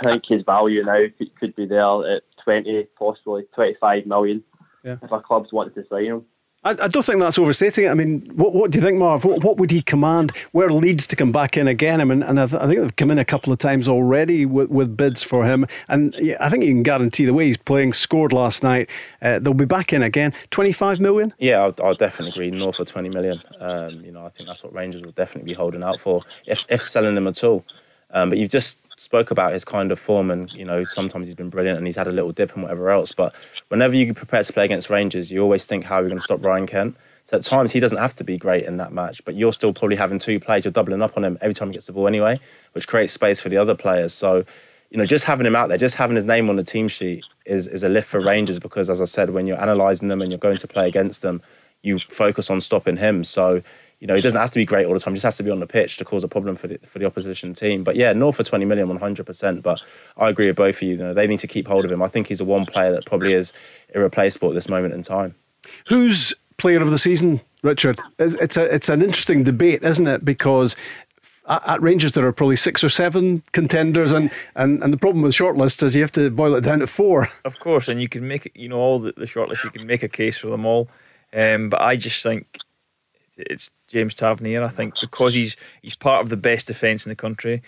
I think his value now could, could be there at 20, possibly 25 million Yeah. if our clubs wanted to sign him. I, I don't think that's overstating it. I mean, what, what do you think, Marv? What, what would he command? Where Leeds to come back in again? I mean, and I, th- I think they've come in a couple of times already with, with bids for him. And yeah, I think you can guarantee the way he's playing, scored last night, uh, they'll be back in again. 25 million? Yeah, I'll, I'll definitely agree. North of 20 million. Um, you know, I think that's what Rangers will definitely be holding out for, if, if selling them at all. Um, but you've just spoke about his kind of form, and you know, sometimes he's been brilliant and he's had a little dip and whatever else. But whenever you prepare to play against Rangers, you always think, how are we going to stop Ryan Kent? So at times he doesn't have to be great in that match, but you're still probably having two plays. You're doubling up on him every time he gets the ball anyway, which creates space for the other players. So, you know, just having him out there, just having his name on the team sheet is is a lift for Rangers because, as I said, when you're analysing them and you're going to play against them, you focus on stopping him. So, you know, he doesn't have to be great all the time. He just has to be on the pitch to cause a problem for the for the opposition team. But yeah, north for 20 million, 100%. But I agree with both of you. You know, they need to keep hold of him. I think he's the one player that probably is irreplaceable at this moment in time. Who's player of the season, Richard? It's it's a, it's an interesting debate, isn't it? Because at, at Rangers there are probably six or seven contenders, and, and, and the problem with shortlists is you have to boil it down to four. Of course, and you can make it, you know, all the, the shortlist, you can make a case for them all. Um, but I just think it's James Tavernier. I think because he's he's part of the best defence in the country.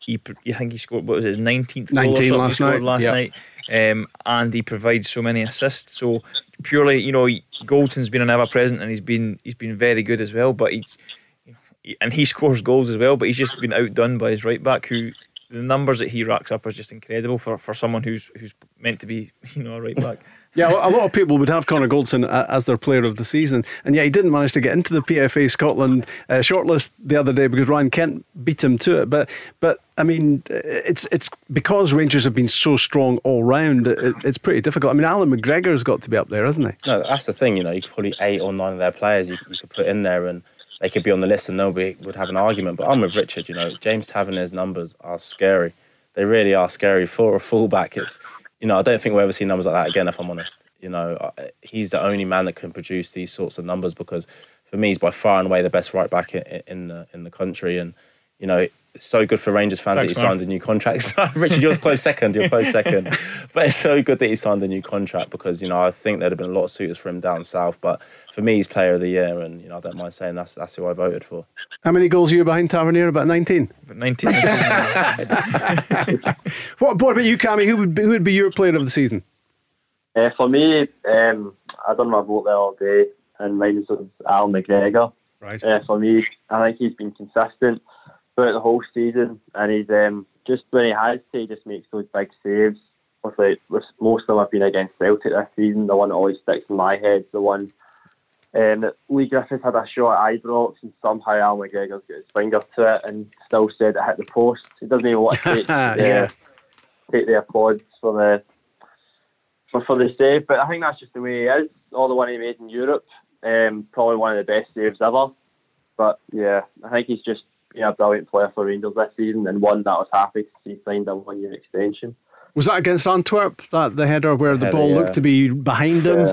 he, I think he scored what was it, his nineteenth 19 last he scored night, last yeah. night, um, and he provides so many assists. So purely, you know, Goldson's been an ever present, and he's been he's been very good as well. But he, he- and he scores goals as well. But he's just been outdone by his right back, who the numbers that he racks up are just incredible for, for someone who's who's meant to be you know a right back. Yeah, a lot of people would have Connor Goldson as their player of the season, and yeah, he didn't manage to get into the PFA Scotland uh, shortlist the other day because Ryan Kent beat him to it. But, but I mean, it's it's because Rangers have been so strong all round. It, it's pretty difficult. I mean, Allan McGregor's got to be up there, hasn't he? No, that's the thing. You know, you could probably eight or nine of their players you, you could put in there, and they could be on the list, and nobody would have an argument. But I'm with Richard. You know, James Tavernier's numbers are scary. They really are scary for a fullback. It's you know, I don't think we'll ever see numbers like that again. If I'm honest, you know, he's the only man that can produce these sorts of numbers because for me, he's by far and away the best right back in, in the in the country, and you know. It's so good for Rangers fans Thanks, that he Mark. signed a new contract. Richard, you're close second. You're close second. But it's so good that he signed a new contract because you know I think there'd have been a lot of suitors for him down south. But for me, he's Player of the Year, and you know I don't mind saying that's that's who I voted for. How many goals are you behind Tavernier? About 19. But 19 What, what about you, Cammy? Who would be, who would be your player of the season? Uh, for me, um, I done my vote there all day, and mine was Al McGregor. Right. Uh, for me, I think he's been consistent throughout the whole season, and he's um, just when he has to, he just makes those big saves. With like, with most of them have been against Celtic this season. The one that always sticks in my head, the one um, that Leigh Griffiths had a shot at Ibrox, and somehow Al McGregor's got his finger to it, and still said it hit the post. He doesn't even want to take Yeah. the, take the applause for the for, for the save, but I think that's just the way he is. All the one he made in Europe, um, probably one of the best saves ever. But yeah, I think he's just been a brilliant player for Rangers this season, and one that I was happy to see signed a one-year extension. Was that against Antwerp? That the header where the Header, ball yeah. looked to be behind him.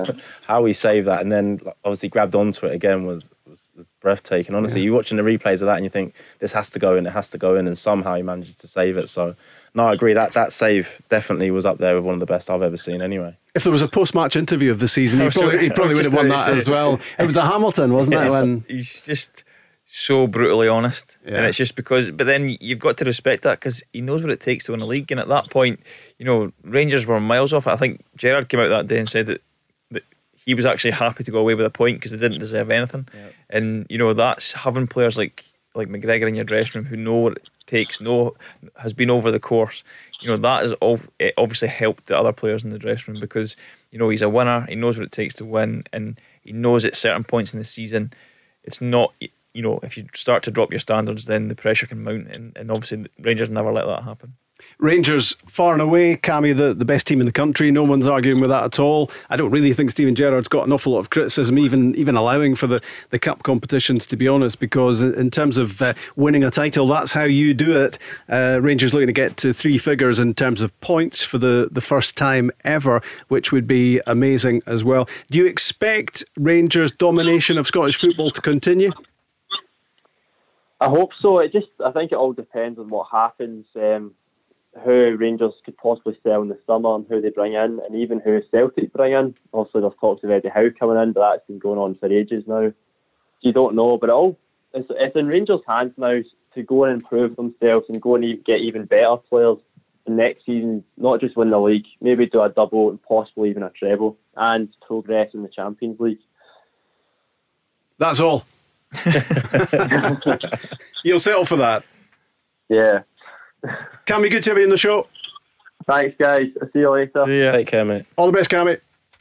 How he saved that and then obviously grabbed onto it again was was, was breathtaking. Honestly, you're watching the replays of that and you think this has to go in, it has to go in, and somehow he manages to save it. So no, I agree that that save definitely was up there with one of the best I've ever seen. Anyway. If there was a post-match interview of the season, he probably, he probably would have won that as well. It was a Hamilton, wasn't it? He's- When he's just so brutally honest, Yeah. and it's just because. But then you've got to respect that because he knows what it takes to win a league, and at that point, you know, Rangers were miles off. I think Gerrard came out that day and said that. that He was actually happy to go away with a point because they didn't deserve anything, and you know that's having players like like McGregor in your dressing room who know what it takes, know has been over the course. You know that has ov- it obviously helped the other players in the dressing room because you know he's a winner. He knows what it takes to win, and he knows at certain points in the season, it's not. You know, if you start to drop your standards, then the pressure can mount, and, and obviously Rangers never let that happen. Rangers far and away, Cammy, the, the best team in the country. No one's arguing with that at all. I don't really think Steven Gerrard's got an awful lot of criticism, even even allowing for the, the cup competitions, to be honest, because in in terms of uh, winning a title, that's how you do it. Uh, Rangers looking to get to three figures in terms of points for the, the first time ever, which would be amazing as well. Do you expect Rangers' domination of Scottish football to continue? I hope so. It just, I think it all depends on what happens, um, who Rangers could possibly sell in the summer, and who they bring in, and even who Celtic bring in. Also, there's talks of Eddie Howe coming in, but that's been going on for ages now. You don't know, but it all it's, it's in Rangers' hands now to go and improve themselves and go and get even better players. Next season, not just win the league, maybe do a double and possibly even a treble, and progress in the Champions League. That's all. You'll settle for that. Yeah. Cammy, good to have you on the show. Thanks, guys. I'll see you later. Yeah. Take care, mate. All the best, Cammy.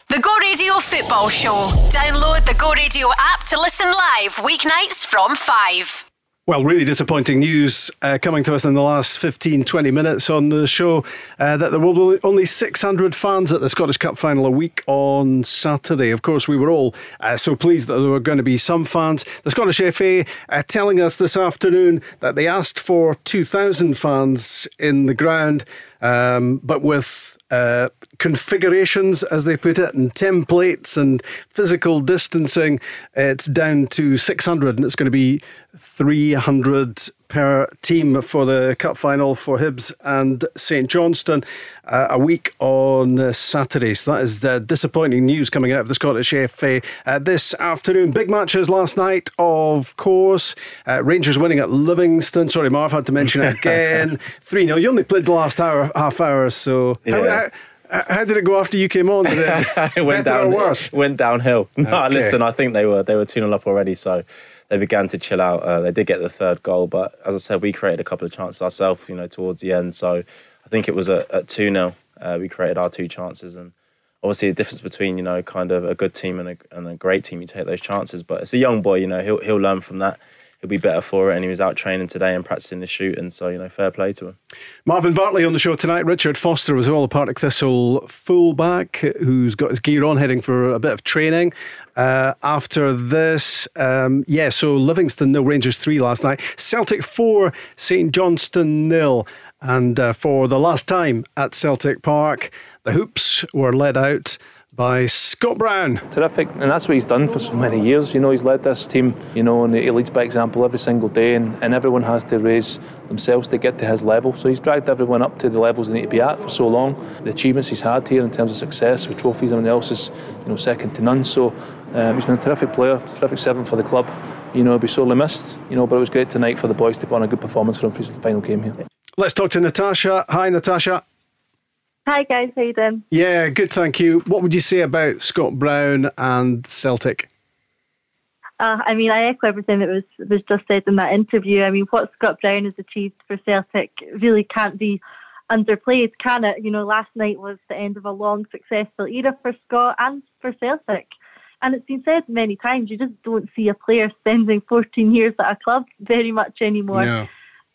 The Go Radio Football Show. Download the Go Radio app to listen live weeknights from 5. Well, really disappointing news uh, coming to us in the last 15, 20 minutes on the show uh, that there were only 600 fans at the Scottish Cup final a week on Saturday. Of course, we were all uh, so pleased that there were going to be some fans. The Scottish FA uh, telling us this afternoon that they asked for 2,000 fans in the ground, um, but with uh, configurations, as they put it, and templates and physical distancing, it's down to 600 and it's going to be 300 per team for the cup final for Hibs and St Johnstone uh, a week on uh, Saturday. So that is the disappointing news coming out of the Scottish FA uh, this afternoon. Big matches last night, of course. Uh, Rangers winning at Livingston. Sorry, Marv, had to mention it again. 3 0. You only played the last hour, half hour, so. Yeah. How, how, how did it go after you came on? Did it, it went better down. or worse? Went downhill. No, Okay. listen. I think they were they were two 0 up already, so they began to chill out. Uh, they did get the third goal, but as I said, we created a couple of chances ourselves. You know, towards the end. So I think it was at, at two 0 uh, We created our two chances, and obviously the difference between you know kind of a good team and a, and a great team, you take those chances. But it's a young boy. You know, he'll he'll learn from that. He'll be better for it, and he was out training today and practicing the shoot, and so you know, fair play to him. Marvin Bartley on the show tonight. Richard Foster was well, a Partick Thistle fullback who's got his gear on, heading for a bit of training. Uh, after this, um, yeah, so Livingston nil, Rangers three last night. Celtic four, St Johnstone nil. And uh, for the last time at Celtic Park, the Hoops were led out by Scott Brown. Terrific, and that's what he's done for so many years. You know, he's led this team, you know, and he leads by example every single day, and, and everyone has to raise themselves to get to his level. So he's dragged everyone up to the levels they need to be at for so long. The achievements he's had here in terms of success with trophies, everyone else is, you know, second to none. So um, he's been a terrific player, terrific servant for the club. You know, he'll be sorely missed. You know, but it was great tonight for the boys to put on a good performance for him for his final game here. Let's talk to Natasha. Hi, Natasha. Hi guys, how you doing? Yeah, good, thank you. What would you say about Scott Brown and Celtic? Uh, I mean, I echo everything that was was just said in that interview. I mean, what Scott Brown has achieved for Celtic really can't be underplayed, can it? You know, last night was the end of a long, successful era for Scott and for Celtic. And it's been said many times, you just don't see a player spending 14 years at a club very much anymore.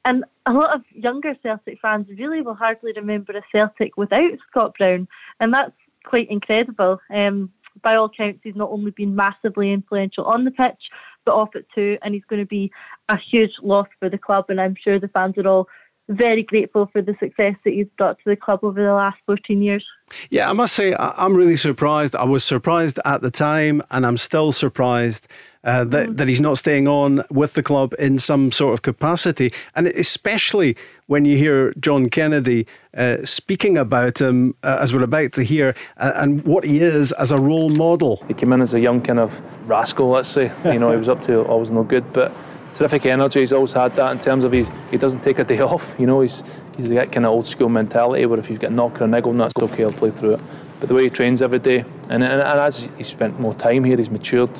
And a lot of younger Celtic fans really will hardly remember a Celtic without Scott Brown, and that's quite incredible. Um, by all counts, he's not only been massively influential on the pitch, but off it too, and he's going to be a huge loss for the club. And I'm sure the fans are all very grateful for the success that he's brought to the club over the last 14 years. Yeah, I must say, I'm really surprised. I was surprised at the time, and I'm still surprised uh, that, that he's not staying on with the club in some sort of capacity. And especially when you hear John Kennedy uh, speaking about him, uh, as we're about to hear, uh, and what he is as a role model. He came in as a young kind of rascal, let's say. You know, he was up to always no good, but terrific energy. He's always had that in terms of he, he doesn't take a day off. You know, he's he's that kind of old school mentality where if you've got a knock or a niggle, that's okay, I'll play through it. But the way he trains every day, and, and, and as he spent more time here, he's matured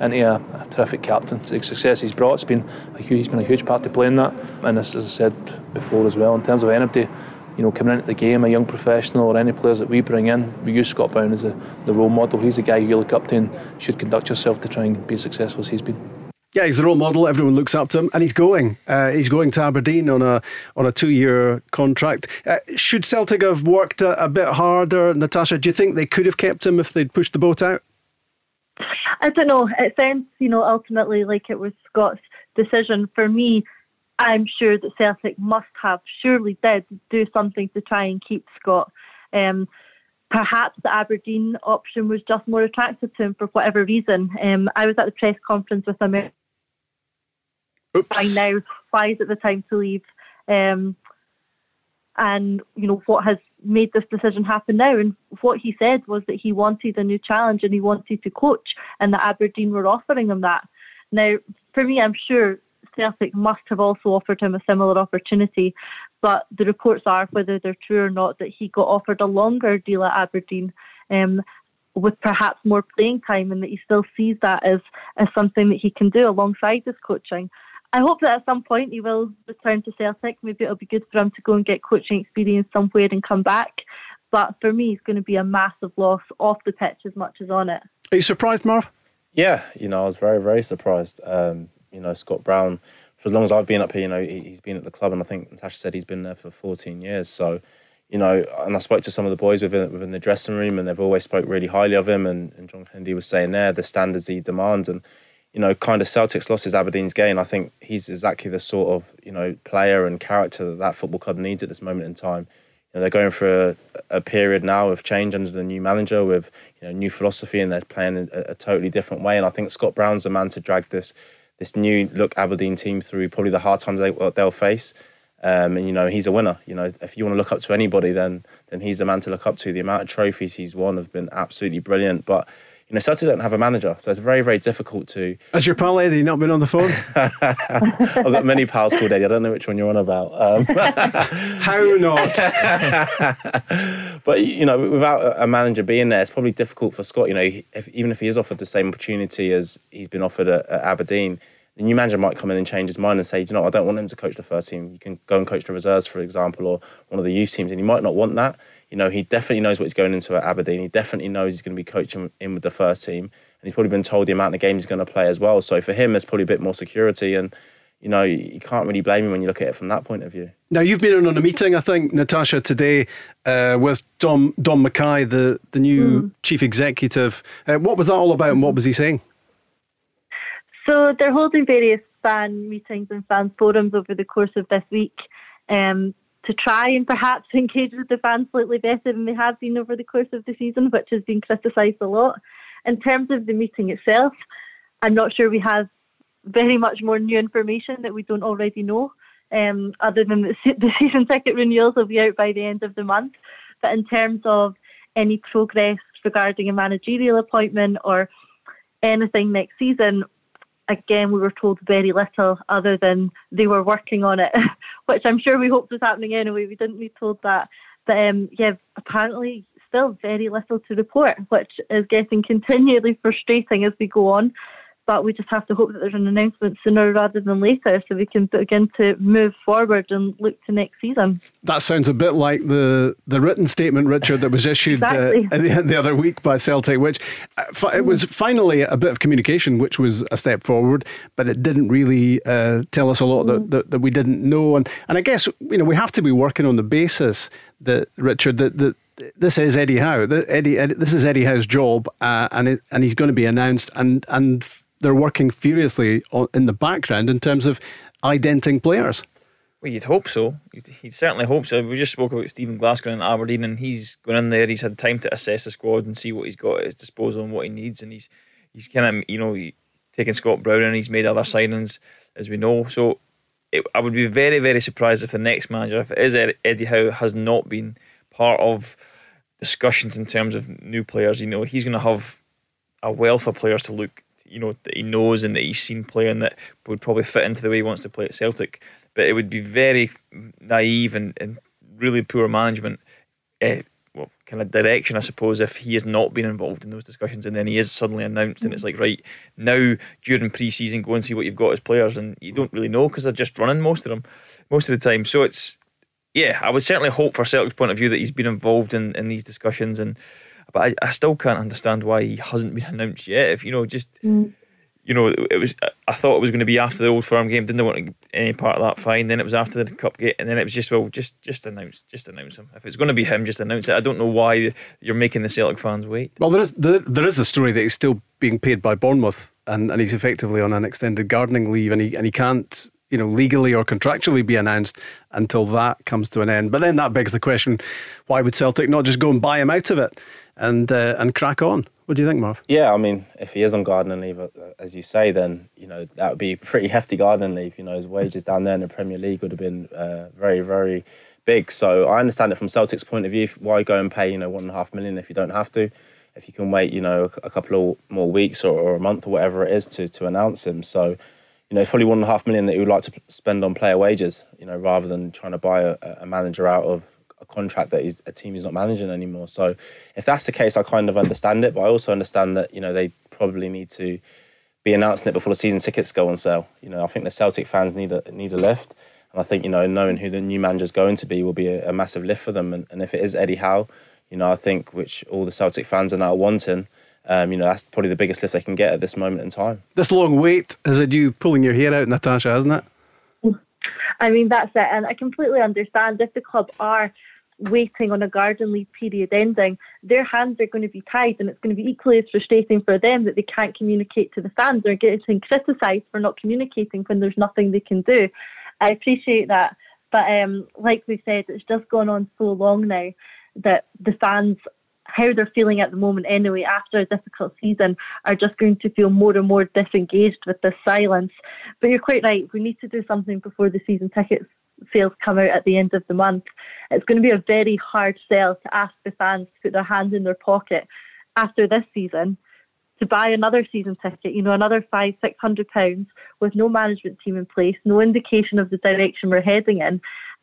into a, a terrific captain. The success he's brought, it's been a huge, he's been a huge part to playing that. And as, as I said before as well, in terms of anybody, you know, coming into the game, a young professional or any players that we bring in, we use Scott Brown as a, the role model. He's the guy who you look up to and should conduct yourself to try and be as successful as he's been. Yeah, he's the role model. Everyone looks up to him, and he's going. Uh, he's going to Aberdeen on a on a two year contract. Uh, should Celtic have worked a, a bit harder, Natasha? Do you think they could have kept him if they'd pushed the boat out? I don't know. It sounds, you know, ultimately like it was Scott's decision. For me, I'm sure that Celtic must have, surely did, do something to try and keep Scott. Um, perhaps the Aberdeen option was just more attractive to him for whatever reason. Um, I was at the press conference with him. By now, why is it the time to leave? Um, and you know what has made this decision happen now. And what he said was that he wanted a new challenge and he wanted to coach, and that Aberdeen were offering him that. Now, for me, I'm sure Celtic must have also offered him a similar opportunity, but the reports are, whether they're true or not, that he got offered a longer deal at Aberdeen. Um, with perhaps more playing time, and that he still sees that as, as something that he can do alongside his coaching. I hope that at some point he will return to Celtic. Maybe it'll be good for him to go and get coaching experience somewhere and come back. But for me, it's going to be a massive loss off the pitch as much as on it. Are you surprised, Marv? Yeah, you know, I was very, very surprised. Um, you know, Scott Brown, for as long as I've been up here, you know, he, he's been at the club, and I think Natasha said he's been there for 14 years. So, you know, and I spoke to some of the boys within within the dressing room, and they've always spoke really highly of him. And, and John Kennedy was saying there the standards he demands, and you know, kind of Celtic's losses Aberdeen's gain. I think he's exactly the sort of you know player and character that that football club needs at this moment in time. You know, they're going through a, a period now of change under the new manager with you know new philosophy, and they're playing a, a totally different way. And I think Scott Brown's the man to drag this this new look Aberdeen team through probably the hard times they, they'll face. Um, and you know he's a winner. You know if you want to look up to anybody, then then he's the man to look up to. The amount of trophies he's won have been absolutely brilliant. But you know Celtic don't have a manager, so it's very very difficult to. Has your pal Eddie not been on the phone? I've got many pals called Eddie. I don't know which one you're on about. Um, How not? but you know, without a manager being there, it's probably difficult for Scott. You know, if, even if he is offered the same opportunity as he's been offered at, at Aberdeen, the new manager might come in and change his mind and say, you know, I don't want him to coach the first team. You can go and coach the reserves, for example, or one of the youth teams, and you might not want that. You know, he definitely knows what he's going into at Aberdeen. He definitely knows he's going to be coaching in with the first team, and he's probably been told the amount of games he's going to play as well. So for him, there's probably a bit more security, and you know, you can't really blame him when you look at it from that point of view. Now you've been in on a meeting, I think, Natasha, today uh, with Dom Dom McKay, the the new mm. chief executive. Uh, what was that all about, and what was he saying? So they're holding various fan meetings and fan forums over the course of this week um, to try and perhaps engage with the fans slightly better than they have been over the course of the season, which has been criticised a lot. In terms of the meeting itself, I'm not sure we have very much more new information that we don't already know, um, other than the, the season ticket renewals will be out by the end of the month. But in terms of any progress regarding a managerial appointment or anything next season, again, we were told very little other than they were working on it, which I'm sure we hoped was happening anyway. We didn't be told that. But um, yeah, apparently still very little to report, which is getting continually frustrating as we go on but we just have to hope that there's an announcement sooner rather than later so we can begin to move forward and look to next season. That sounds a bit like the, the written statement, Richard, that was issued uh, exactly. uh, the, the, other week by Celtic, which uh, it was finally a bit of communication, which was a step forward, but it didn't really uh, tell us a lot that, mm. that, that, we didn't know. And, and I guess you know we have to be working on the basis that, Richard, that, that this is Eddie Howe. Eddie, Eddie, this is Eddie Howe's job, uh, and it, and he's going to be announced. And and they're working furiously in the background in terms of identing players. Well, you'd hope so. He'd certainly hope so. We just spoke about Stephen Glasgow in Aberdeen, and he's gone in there. He's had time to assess the squad and see what he's got at his disposal and what he needs, and he's he's kind of you know taken Scott Brown and he's made other signings as we know. So it, I would be very very surprised if the next manager, if it is Eddie Howe, has not been part of discussions in terms of new players. You know, he's going to have a wealth of players to look you know that he knows and that he's seen playing that would probably fit into the way he wants to play at Celtic. But it would be very naive and, and really poor management, uh, well, kind of direction, I suppose, if he has not been involved in those discussions and then he is suddenly announced and it's like, right, now during pre season, go and see what you've got as players. And you don't really know because they're just running most of them, most of the time. So it's, yeah, I would certainly hope for Celtic's point of view that he's been involved in, in these discussions and but I, I still can't understand why he hasn't been announced yet. If you know, just mm. you know, it was. I thought it was going to be after the Old Firm game. Didn't want any part of that. Fine. Then it was after the cup game, and then it was just well, just just announce, just announce him. If it's going to be him, just announce it. I don't know why you're making the Celtic fans wait. Well, there is there, there is the story that he's still being paid by Bournemouth, and, and he's effectively on an extended gardening leave, and he and he can't you know, legally or contractually be announced until that comes to an end. But then that begs the question: Why would Celtic not just go and buy him out of it? And uh, and crack on. What do you think, Marv? Yeah, I mean, if he is on gardening leave, uh, as you say, then you know that would be pretty hefty gardening leave. You know, his wages down there in the Premier League would have been uh, very, very big. So I understand it from Celtic's point of view. Why go and pay you know one and a half million if you don't have to? If you can wait, you know, a couple of more weeks or, or a month or whatever it is to to announce him. So you know, probably one and a half million that he would like to spend on player wages, you know, rather than trying to buy a, a manager out of a contract that a team is not managing anymore. So if that's the case, I kind of understand it, but I also understand that you know they probably need to be announcing it before the season tickets go on sale. You know, I think the Celtic fans need a need a lift, and I think you know knowing who the new manager is going to be will be a, a massive lift for them. And, and, if it is Eddie Howe, you know, I think which all the Celtic fans are now wanting. Um, you know, that's probably the biggest lift they can get at this moment in time. This long wait has had you pulling your hair out, Natasha, hasn't it? I mean, that's it. And I completely understand if the club are waiting on a garden leave period ending, their hands are going to be tied, and it's going to be equally as frustrating for them that they can't communicate to the fans or getting criticised for not communicating when there's nothing they can do. I appreciate that, but um, like we said, it's just gone on so long now that the fans how they're feeling at the moment anyway after a difficult season are just going to feel more and more disengaged with this silence. But you're quite right, we need to do something before the season tickets sales come out at the end of the month. It's going to be a very hard sell to ask the fans to put their hand in their pocket after this season to buy another season ticket, you know, another five, six hundred pounds with no management team in place, no indication of the direction we're heading in,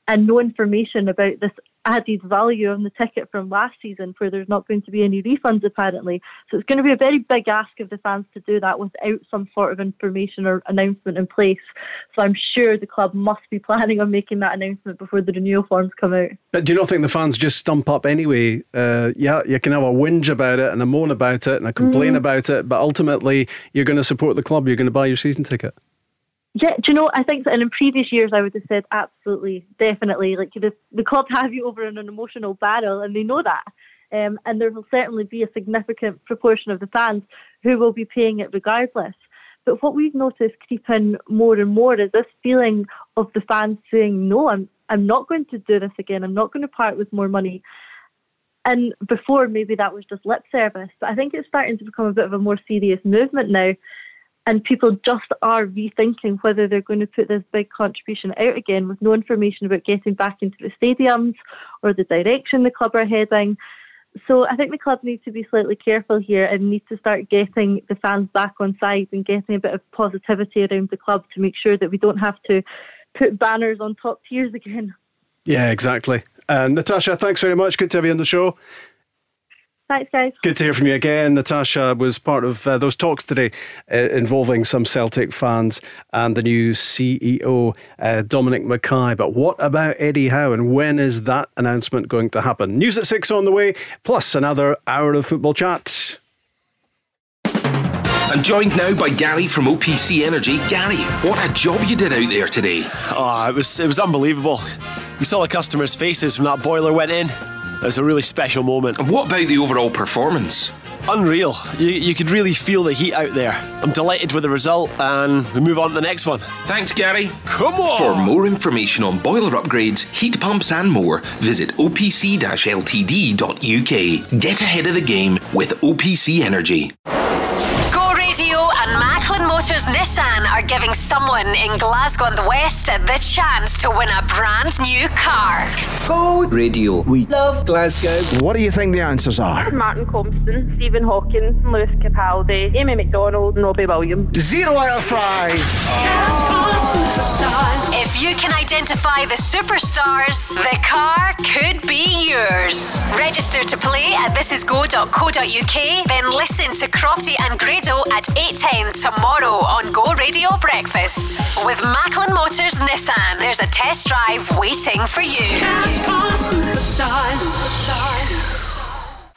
and no information about this added value on the ticket from last season where there's not going to be any refunds apparently. So it's going to be a very big ask of the fans to do that without some sort of information or announcement in place. So I'm sure the club must be planning on making that announcement before the renewal forms come out. But do you not think the fans just stump up anyway? Uh, yeah, you can have a whinge about it and a moan about it and a complain mm. about it, but ultimately you're going to support the club, you're going to buy your season ticket. Yeah, do you know? I think that in previous years I would have said absolutely, definitely. Like the the club have you over in an emotional battle, and they know that. Um, and there will certainly be a significant proportion of the fans who will be paying it regardless. But what we've noticed creeping more and more is this feeling of the fans saying, "No, I'm I'm not going to do this again. I'm not going to part with more money." And before, maybe that was just lip service, but I think it's starting to become a bit of a more serious movement now and people just are rethinking whether they're going to put this big contribution out again with no information about getting back into the stadiums or the direction the club are heading. So I think the club needs to be slightly careful here and need to start getting the fans back on side and getting a bit of positivity around the club to make sure that we don't have to put banners on top tiers again. Yeah, exactly. Uh, Natasha, thanks very much. Good to have you on the show. Thanks, guys. Good to hear from you again. Natasha was part of uh, those talks today uh, involving some Celtic fans and the new CEO, uh, Dominic McKay. But what about Eddie Howe and when is that announcement going to happen? News at six on the way, plus another hour of football chat. I'm joined now by Gary from OPC Energy. Gary, what a job you did out there today. Oh, it was it was unbelievable. You saw the customers' faces when that boiler went in. It was a really special moment. And what about the overall performance? Unreal. You, you could really feel the heat out there. I'm delighted with the result, and we move on to the next one. Thanks, Gary. Come on! For more information on boiler upgrades, heat pumps, and more, visit opc ltd.uk. Get ahead of the game with OPC Energy. Go Radio are giving someone in Glasgow and the West the chance to win a brand new car. Go Radio. We love Glasgow. What do you think the answers are? Martin Compston, Stephen Hawkins, Lewis Capaldi, Amy Macdonald, and Robbie Williams. Zero out of five. If you can identify the superstars, the car could be yours. Register to play at thisisgo.co.uk, then listen to Crofty and Grado at 8.10 tomorrow on Go Radio Breakfast. With Macklin Motors Nissan, there's a test drive waiting for you.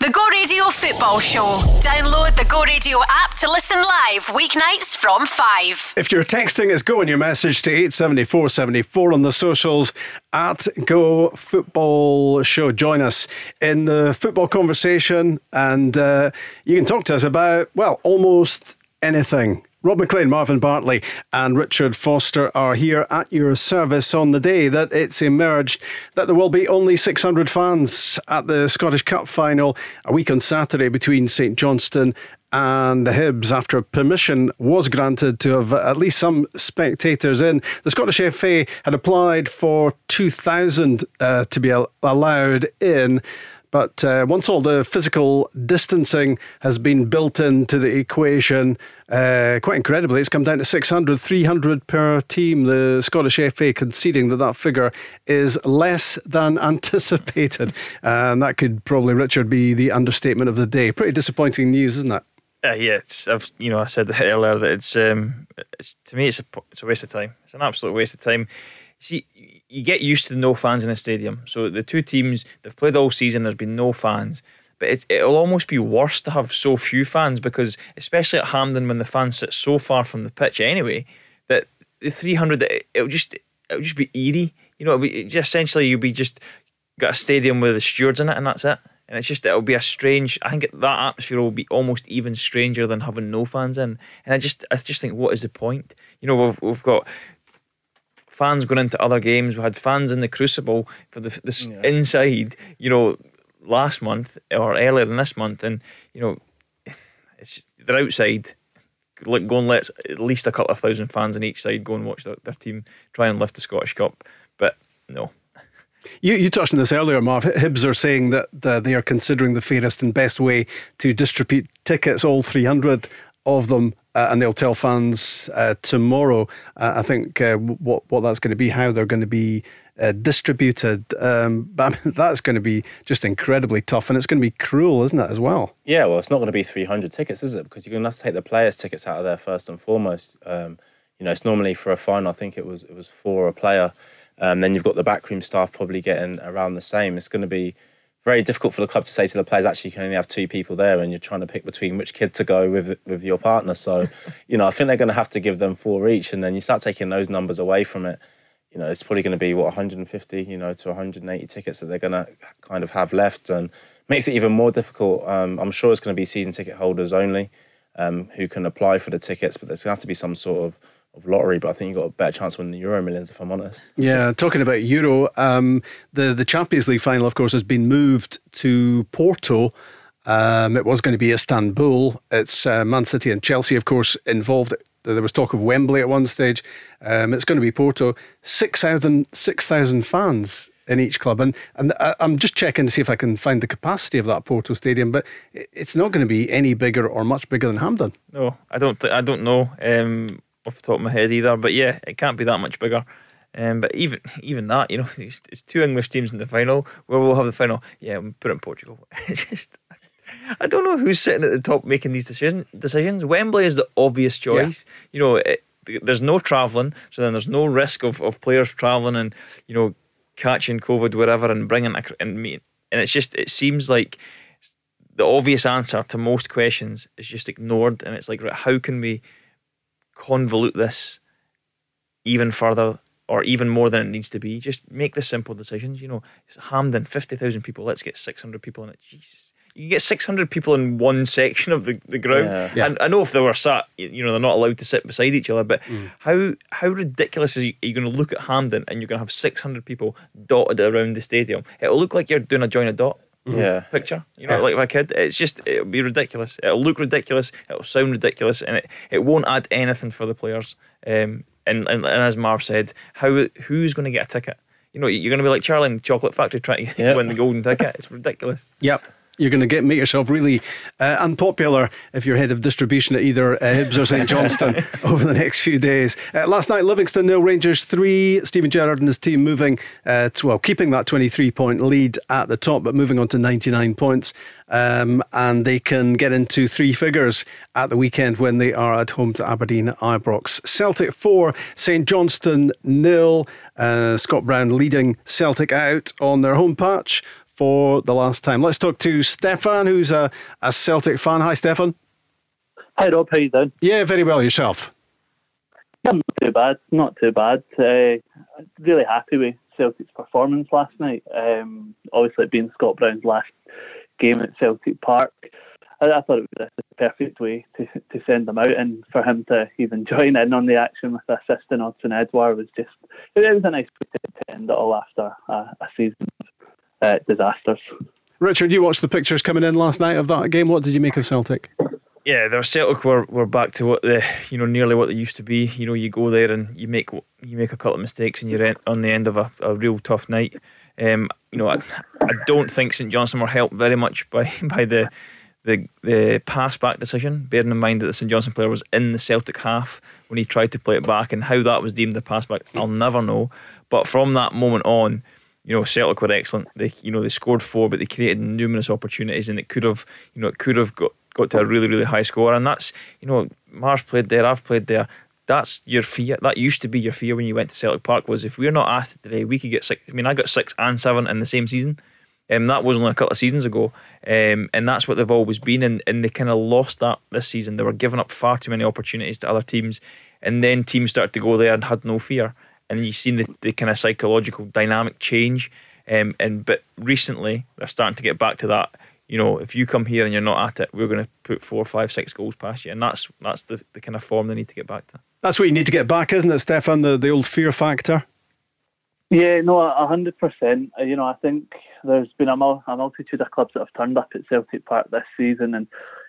The Go Radio Football Show. Download the Go Radio app to listen live weeknights from 5. If you're texting, it's go your message to 87474 on the socials at Go Football Show. Join us in the football conversation and uh, you can talk to us about, well, almost anything. Rob Maclean, Marvin Bartley, and Richard Foster are here at your service on the day that it's emerged that there will be only 600 fans at the Scottish Cup final a week on Saturday between St Johnstone and the Hibs after permission was granted to have at least some spectators in. The Scottish FA had applied for 2,000 uh, to be allowed in. But uh, once all the physical distancing has been built into the equation, uh, quite incredibly, it's come down to 600, 300 per team. The Scottish FA conceding that that figure is less than anticipated. And that could probably, Richard, be the understatement of the day. Pretty disappointing news, isn't it? Uh, yeah, it's I've you know I said earlier that it's um it's to me it's a it's a waste of time. It's an absolute waste of time. See, you get used to no fans in a stadium. So the two teams they've played all season. There's been no fans, but it, it'll almost be worse to have so few fans because, especially at Hampden, when the fans sit so far from the pitch anyway, that the 300 it'll just it'll just be eerie. You know, be, just essentially you'll be just got a stadium with the stewards in it, and that's it. And it's just it'll be a strange. I think that atmosphere will be almost even stranger than having no fans in. And I just I just think what is the point? You know, we've we've got fans going into other games. We had fans in the Crucible for the this yeah. inside. You know, last month or earlier in this month, and you know, it's they're outside. Like go and let at least a couple of thousand fans on each side go and watch their, their team try and lift the Scottish Cup. But no, You, you touched on this earlier, Marv. Hibs are saying that uh, they are considering the fairest and best way to distribute tickets, all 300 of them, uh, and they'll tell fans uh, tomorrow. Uh, I think uh, what what that's going to be, how they're going to be uh, distributed. Um, but I mean, that's going to be just incredibly tough, and it's going to be cruel, isn't it, as well? Yeah, well, it's not going to be 300 tickets, is it? Because you're going to have to take the players' tickets out of there first and foremost. Um, you know, it's normally for a final. I think it was it was for a player. Um, then you've got the backroom staff probably getting around the same. It's going to be very difficult for the club to say to the players, actually, you can only have two people there, and you're trying to pick between which kid to go with with your partner. So, you know, I think they're going to have to give them four each, and then you start taking those numbers away from it. You know, it's probably going to be what 150, you know, to 180 tickets that they're going to kind of have left, and makes it even more difficult. Um, I'm sure it's going to be season ticket holders only um, who can apply for the tickets, but there's going to have to be some sort of of lottery, but I think you've got a better chance winning the Euro Millions, if I'm honest. Yeah, talking about Euro, um, the the Champions League final, of course, has been moved to Porto. Um, it was going to be Istanbul. It's uh, Man City and Chelsea, of course, involved. There was talk of Wembley at one stage. Um, it's going to be Porto. 6,000 6,000 fans in each club. And, and I- I'm just checking to see if I can find the capacity of that Porto stadium, but it's not going to be any bigger or much bigger than Hampden. no, I don't. Th- I don't know um, off the top of my head either. But yeah, it can't be that much bigger. Um, but even even that, you know, it's, it's two English teams in the final. Where we'll have the final? Yeah, we'll put it in Portugal. It's just. I don't know who's sitting at the top making these decision, decisions. Wembley is the obvious choice. Yeah. You know, it, there's no travelling, so then there's no risk of, of players travelling and you know catching COVID wherever and bringing a, and meet. And it's just it seems like the obvious answer to most questions is just ignored, and it's like, right, how can we convolute this even further or even more than it needs to be? Just make the simple decisions. You know, it's Hampden, fifty thousand people. Let's get six hundred people in it. Jesus. You get 600 people in one section of the, the ground. Yeah. Yeah. And I know if they were sat, you know, they're not allowed to sit beside each other, but mm. how how ridiculous is you, are you going to look at Hampden and you're going to have 600 people dotted around the stadium? It'll look like you're doing a join a dot Yeah. picture, you know, like if a kid. It's just, it'll be ridiculous. It'll look ridiculous, it'll sound ridiculous, and it, it won't add anything for the players. Um, and, and, and as Marv said, how who's going to get a ticket? You know, you're going to be like Charlie in Chocolate Factory trying to Yeah. win the golden ticket. It's ridiculous. Yep. You're going to get make yourself really uh, unpopular if you're head of distribution at either uh, Hibs or St Johnstone over the next few days. Uh, last night, Livingston nil, Rangers three. Steven Gerrard and his team moving uh, to well, keeping that 23 point lead at the top, but moving on to 99 points. Um, and they can get into three figures at the weekend when they are at home to Aberdeen Ibrox. Celtic four, St Johnstone nil. Uh, Scott Brown leading Celtic out on their home patch for the last time. Let's talk to Stefan, who's a, a Celtic fan. Hi, Stefan. Hi Rob, how you doing? Yeah, very well. Yourself? Yeah, not too bad, not too bad. Uh, really happy with Celtic's performance last night. Um, obviously, it being Scott Brown's last game at Celtic Park, I, I thought it was a perfect way to, to send them out and for him to even join in on the action with assisting Odsonne Edouard was just it was a nice way to, to end it all after a, a season of uh, disasters. Richard, you watched the pictures coming in last night of that game. What did you make of Celtic? Yeah, the Celtic were, were back to what the you know nearly what they used to be. You know, you go there and you make you make a couple of mistakes and you're on the end of a, a real tough night. Um, you know, I, I don't think St Johnstone were helped very much by by the the the pass back decision. Bearing in mind that the St Johnstone player was in the Celtic half when he tried to play it back, and how that was deemed a pass back, I'll never know. But from that moment on, you know, Celtic were excellent. They, you know, they scored four, but they created numerous opportunities, and it could have, you know, it could have got got to a really, really high score. And that's, you know, Mars played there, I've played there. That's your fear. That used to be your fear when you went to Celtic Park. Was if we're not at it today, we could get six. I mean, I got six and seven in the same season. Um, that was only a couple of seasons ago, um, and that's what they've always been. And, and they kind of lost that this season. They were giving up far too many opportunities to other teams, and then teams started to go there and had no fear. And you've seen the, the kind of psychological dynamic change. Um, and but recently they're starting to get back to that. You know, if you come here and you're not at it, we're going to put four, five, six goals past you, and that's that's the, the kind of form they need to get back to. That's what you need to get back, isn't it, Stefan? The, the old fear factor? Yeah, no, a hundred percent. You know, I think there's been a, mul- a multitude of clubs that have turned up at Celtic Park this season and,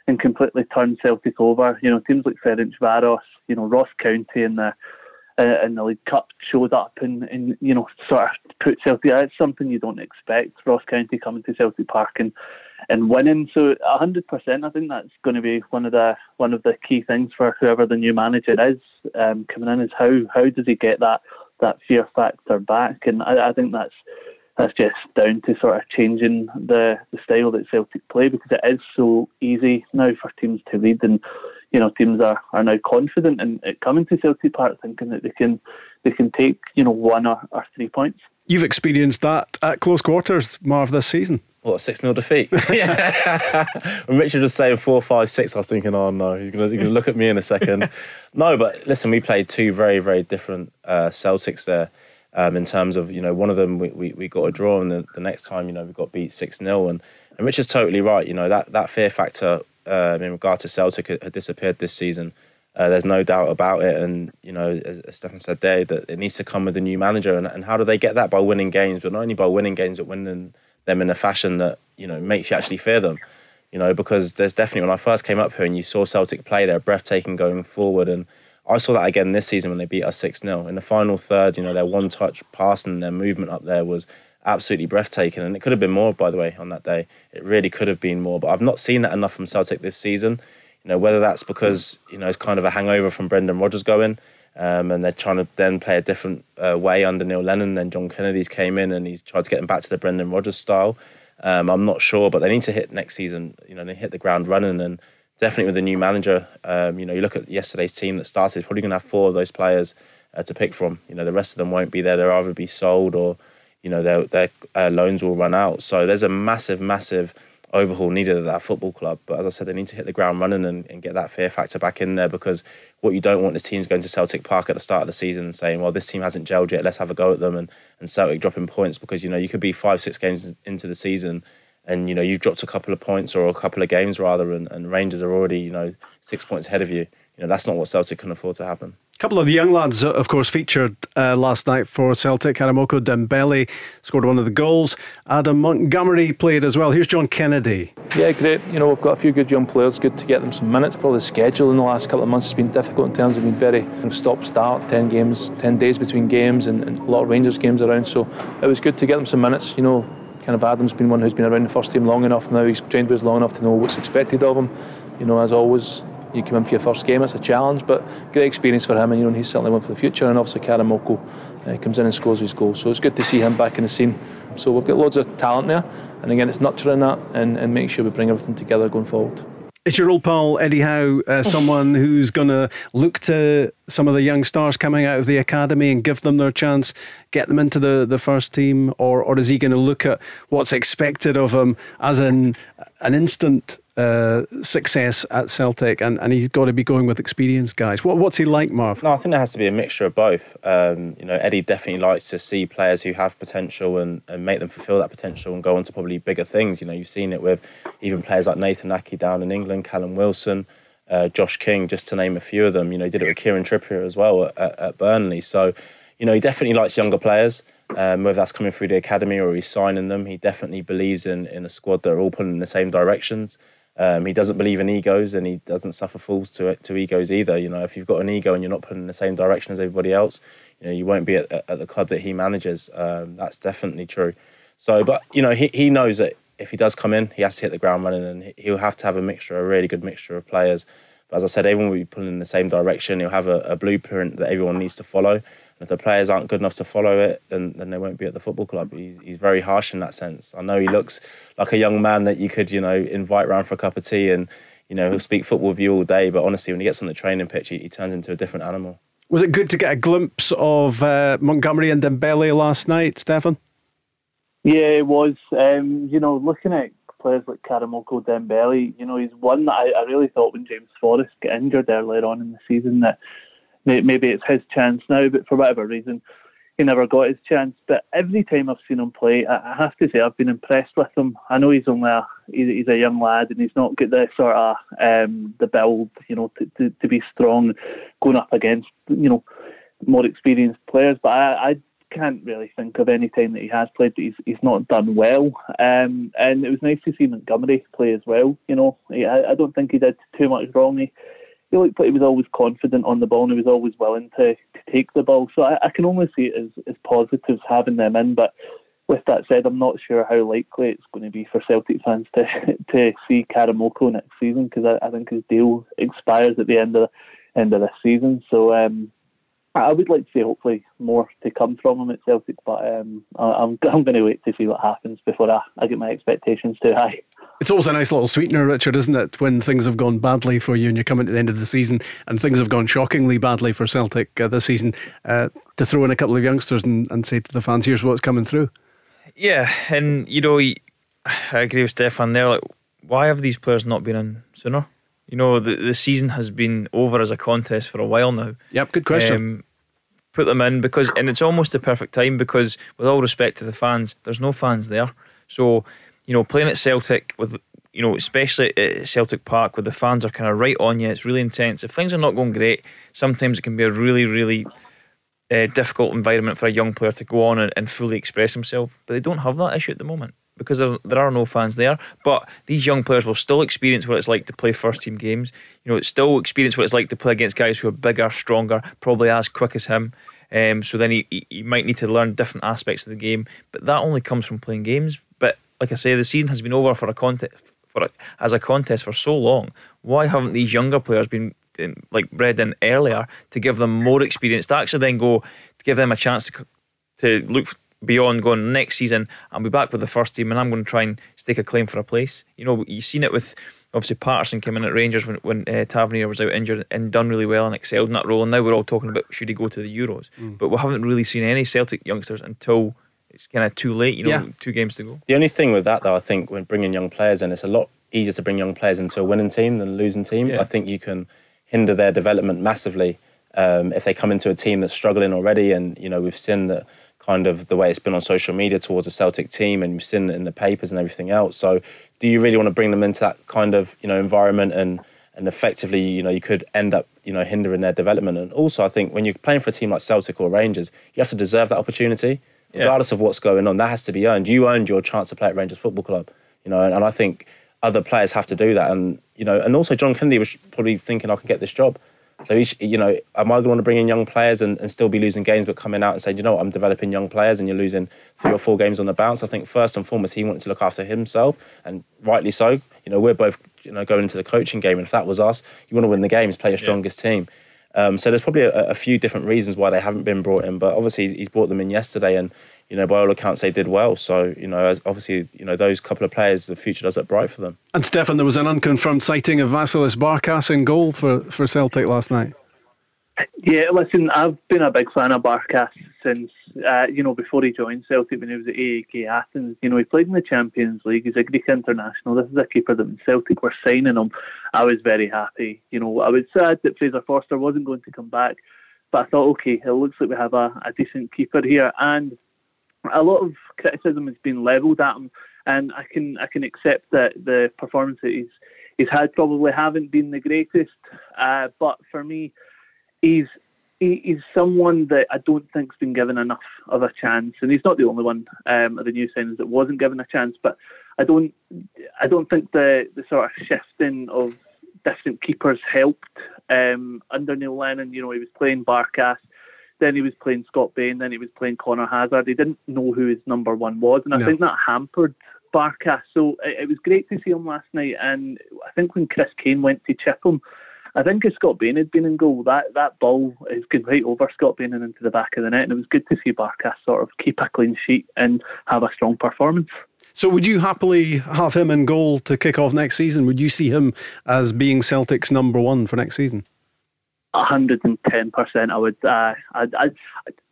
and completely turned Celtic over. You know, teams like Ferencvaros, you know, Ross County in the uh, in the League Cup showed up and, and you know sort of put Celtic. It's something you don't expect. Ross County coming to Celtic Park and and winning. So hundred percent, I think that's going to be one of the one of the key things for whoever the new manager is um, coming in. Is how how does he get that that fear factor back? And I, I think that's that's just down to sort of changing the, the style that Celtic play because it is so easy now for teams to lead and you know teams are, are now confident in, in coming to Celtic Park thinking that they can they can take you know one or, or three points. You've experienced that at close quarters, Marv, this season. What, a 6 0 defeat? yeah. when Richard was saying 4 5 6, I was thinking, oh no, he's going to look at me in a second. no, but listen, we played two very, very different uh, Celtics there. Um, in terms of, you know, one of them we, we, we got a draw, and the, the next time, you know, we got beat 6 0. And, and Richard's totally right. You know, that, that fear factor um, in regard to Celtic had, disappeared this season. Uh, there's no doubt about it. And, you know, as, as Stefan said there, that it needs to come with a new manager. And, and how do they get that? By winning games, but not only by winning games, but winning them in a fashion that, you know, makes you actually fear them. You know, because there's definitely, when I first came up here and you saw Celtic play, they're breathtaking going forward. And I saw that again this season when they beat us 6 0. In the final third, you know, their one touch pass and their movement up there was absolutely breathtaking. And it could have been more, by the way, on that day. It really could have been more. But I've not seen that enough from Celtic this season. You know, whether that's because, you know, it's kind of a hangover from Brendan Rodgers going um, and they're trying to then play a different uh, way under Neil Lennon. Then John Kennedy's came in and he's tried to get them back to the Brendan Rodgers style. Um, I'm not sure, but they need to hit next season. You know, they hit the ground running and definitely with the new manager. Um, you know, you look at yesterday's team that started. Probably going to have four of those players uh, to pick from. You know, the rest of them won't be there. They'll either be sold or, you know, their their uh, loans will run out. So there's a massive, massive overhaul needed at that football club. But as I said, they need to hit the ground running and, and get that fear factor back in there because what you don't want is teams going to Celtic Park at the start of the season and saying, well, this team hasn't gelled yet, let's have a go at them and, and Celtic dropping points because, you know, you could be five, six games into the season and, you know, you've dropped a couple of points or a couple of games rather and, and Rangers are already, you know, six points ahead of you. You know, that's not what Celtic can afford to happen. A couple of the young lads, of course, featured uh, last night for Celtic. Karamoko Dembele scored one of the goals. Adam Montgomery played as well. Here's John Kennedy. Yeah, great. You know, we've got a few good young players. Good to get them some minutes. Probably the schedule in the last couple of months has been difficult in terms of being very stop start, 10 games, 10 days between games, and, and a lot of Rangers games around. So it was good to get them some minutes. You know, kind of Adam's been one who's been around the first team long enough now. He's trained with us long enough to know what's expected of him. You know, as always, you come in for your first game, it's a challenge, but great experience for him, and you know he's certainly one for the future. And obviously Karamoko uh, comes in and scores his goal, so it's good to see him back in the scene. So we've got loads of talent there, and again, it's nurturing that and, and making sure we bring everything together going forward. Is your old pal Eddie Howe uh, someone who's going to look to some of the young stars coming out of the academy and give them their chance, get them into the, the first team, or or is he going to look at what's expected of him as an an instant uh, success at Celtic, and, and he's got to be going with experienced guys. What, what's he like, Marv? No, I think there has to be a mixture of both. Um, you know, Eddie definitely likes to see players who have potential and, and make them fulfil that potential and go on to probably bigger things. You know, you've seen it with even players like Nathan Aké down in England, Callum Wilson, uh, Josh King, just to name a few of them. You know, he did it with Kieran Trippier as well at, at, at Burnley. So, you know, he definitely likes younger players. Um, whether that's coming through the academy or he's signing them, he definitely believes in, in a squad that are all pulling in the same directions. Um, he doesn't believe in egos, and he doesn't suffer fools to to egos either. You know, if you've got an ego and you're not putting in the same direction as everybody else, you know, you won't be at, at the club that he manages. Um, that's definitely true. So, but you know, he he knows that if he does come in, he has to hit the ground running, and he'll have to have a mixture, a really good mixture of players. But as I said, everyone will be pulling in the same direction. He'll have a, a blueprint that everyone needs to follow if the players aren't good enough to follow it, then, then they won't be at the football club. He's, he's very harsh in that sense. I know he looks like a young man that you could, you know, invite round for a cup of tea and, you know, he'll speak football with you all day. But honestly, when he gets on the training pitch, he, he turns into a different animal. Was it good to get a glimpse of uh, Montgomery and Dembele last night, Stefan? Yeah, it was. Um, you know, looking at players like Karamoko Dembele, you know, he's one that I, I really thought when James Forrest got injured earlier on in the season that maybe it's his chance now, but for whatever reason, he never got his chance. But every time I've seen him play, I have to say I've been impressed with him. I know he's only a he's a young lad and he's not got the sort of um, the build, you know, to, to, to be strong going up against you know more experienced players. But I, I can't really think of any time that he has played that he's he's not done well. Um, and it was nice to see Montgomery play as well. You know, I, I don't think he did too much wrong. He, he looked like he was always confident on the ball and he was always willing to, to take the ball. So I, I can only see it as, as positives having them in. But with that said, I'm not sure how likely it's going to be for Celtic fans to to see Karamoko next season because I, I, think his deal expires at the end of end of this season. So um, I would like to see hopefully more to come from him at Celtic, but um, I, am I'm, I'm going to wait to see what happens before I, I get my expectations too high. It's always a nice little sweetener, Richard, isn't it? When things have gone badly for you and you're coming to the end of the season and things have gone shockingly badly for Celtic uh, this season, uh, to throw in a couple of youngsters and, and say to the fans, here's what's coming through. Yeah, and you know, I agree with Stefan there. Like, why have these players not been in sooner? You know, the the season has been over as a contest for a while now. Yep, good question. Um, put them in because, and it's almost the perfect time because, with all respect to the fans, there's no fans there. So, you know, playing at Celtic with, you know, especially at Celtic Park where the fans are kind of right on you, it's really intense. If things are not going great, sometimes it can be a really, really uh, difficult environment for a young player to go on and, and fully express himself. But they don't have that issue at the moment because there, there are no fans there. But these young players will still experience what it's like to play first team games. You know, it's still experience what it's like to play against guys who are bigger, stronger, probably as quick as him. Um, so then he, he might need to learn different aspects of the game. But that only comes from playing games. But like I say, the season has been over for a contest for a, as a contest for so long. Why haven't these younger players been um, like bred in earlier to give them more experience to actually then go to give them a chance to, to look beyond going next season I'll be back with the first team and I'm going to try and stake a claim for a place. You know, you've seen it with obviously Patterson came in at Rangers when, when uh, Tavernier was out injured and done really well and excelled in that role. And now we're all talking about should he go to the Euros. Mm. But we haven't really seen any Celtic youngsters until it's kind of too late, you know, yeah. two games to go. The only thing with that, though, I think when bringing young players in, it's a lot easier to bring young players into a winning team than a losing team. Yeah. I think you can hinder their development massively um, if they come into a team that's struggling already. And, you know, we've seen that kind of the way it's been on social media towards a Celtic team, and you've seen it in the papers and everything else. So, do you really want to bring them into that kind of you know environment and and effectively you know you could end up you know hindering their development? And also, I think when you're playing for a team like Celtic or Rangers, you have to deserve that opportunity, regardless of what's going on. That has to be earned. You earned your chance to play at Rangers Football Club, you know, and, and I think other players have to do that. And you know, and also John Kennedy was probably thinking I can get this job. So, each, you know, am I going to want to bring in young players and, and still be losing games, but coming out and saying, you know what, I'm developing young players and you're losing three or four games on the bounce? I think first and foremost, he wanted to look after himself, and rightly so. You know, we're both, you know, going into the coaching game, and if that was us, you want to win the games, play your strongest yeah. team. Um, so there's probably a, a, few different reasons why they haven't been brought in, but obviously he's brought them in yesterday, and you know, by all accounts, they did well. So, you know, obviously, you know, those couple of players, the future does look bright for them. And Stefan, there was an unconfirmed sighting of Vasilis Barkas in goal for, for Celtic last night. Yeah, listen, I've been a big fan of Barkas since, uh, you know, before he joined Celtic when he was at AEK Athens. You know, he played in the Champions League. He's a Greek international. This is a keeper that Celtic were signing him, I was very happy. You know, I was sad that Fraser Forster wasn't going to come back, but I thought, okay, it looks like we have a, a decent keeper here. And a lot of criticism has been levelled at him, and I can I can accept that the performance that he's he's had probably haven't been the greatest. Uh, but for me, he's he's someone that I don't think's been given enough of a chance, and he's not the only one um, of the new signings that wasn't given a chance. But I don't I don't think the the sort of shifting of different keepers helped um, under Neil Lennon. You know, he was playing Barkas then he was playing Scott Bain, then he was playing Conor Hazard. He didn't know who his number one was, and I no. think that hampered Barkas. So it, it, was great to see him last night, and I think when Chris Kane went to chip him, I think if Scott Bain had been in goal, that, that ball is going right over Scott Bain and into the back of the net, and it was good to see Barkas sort of keep a clean sheet and have a strong performance. So, would you happily have him in goal to kick off next season? Would you see him as being Celtic's number one for next season? hundred and ten percent. I would. Uh, I, I,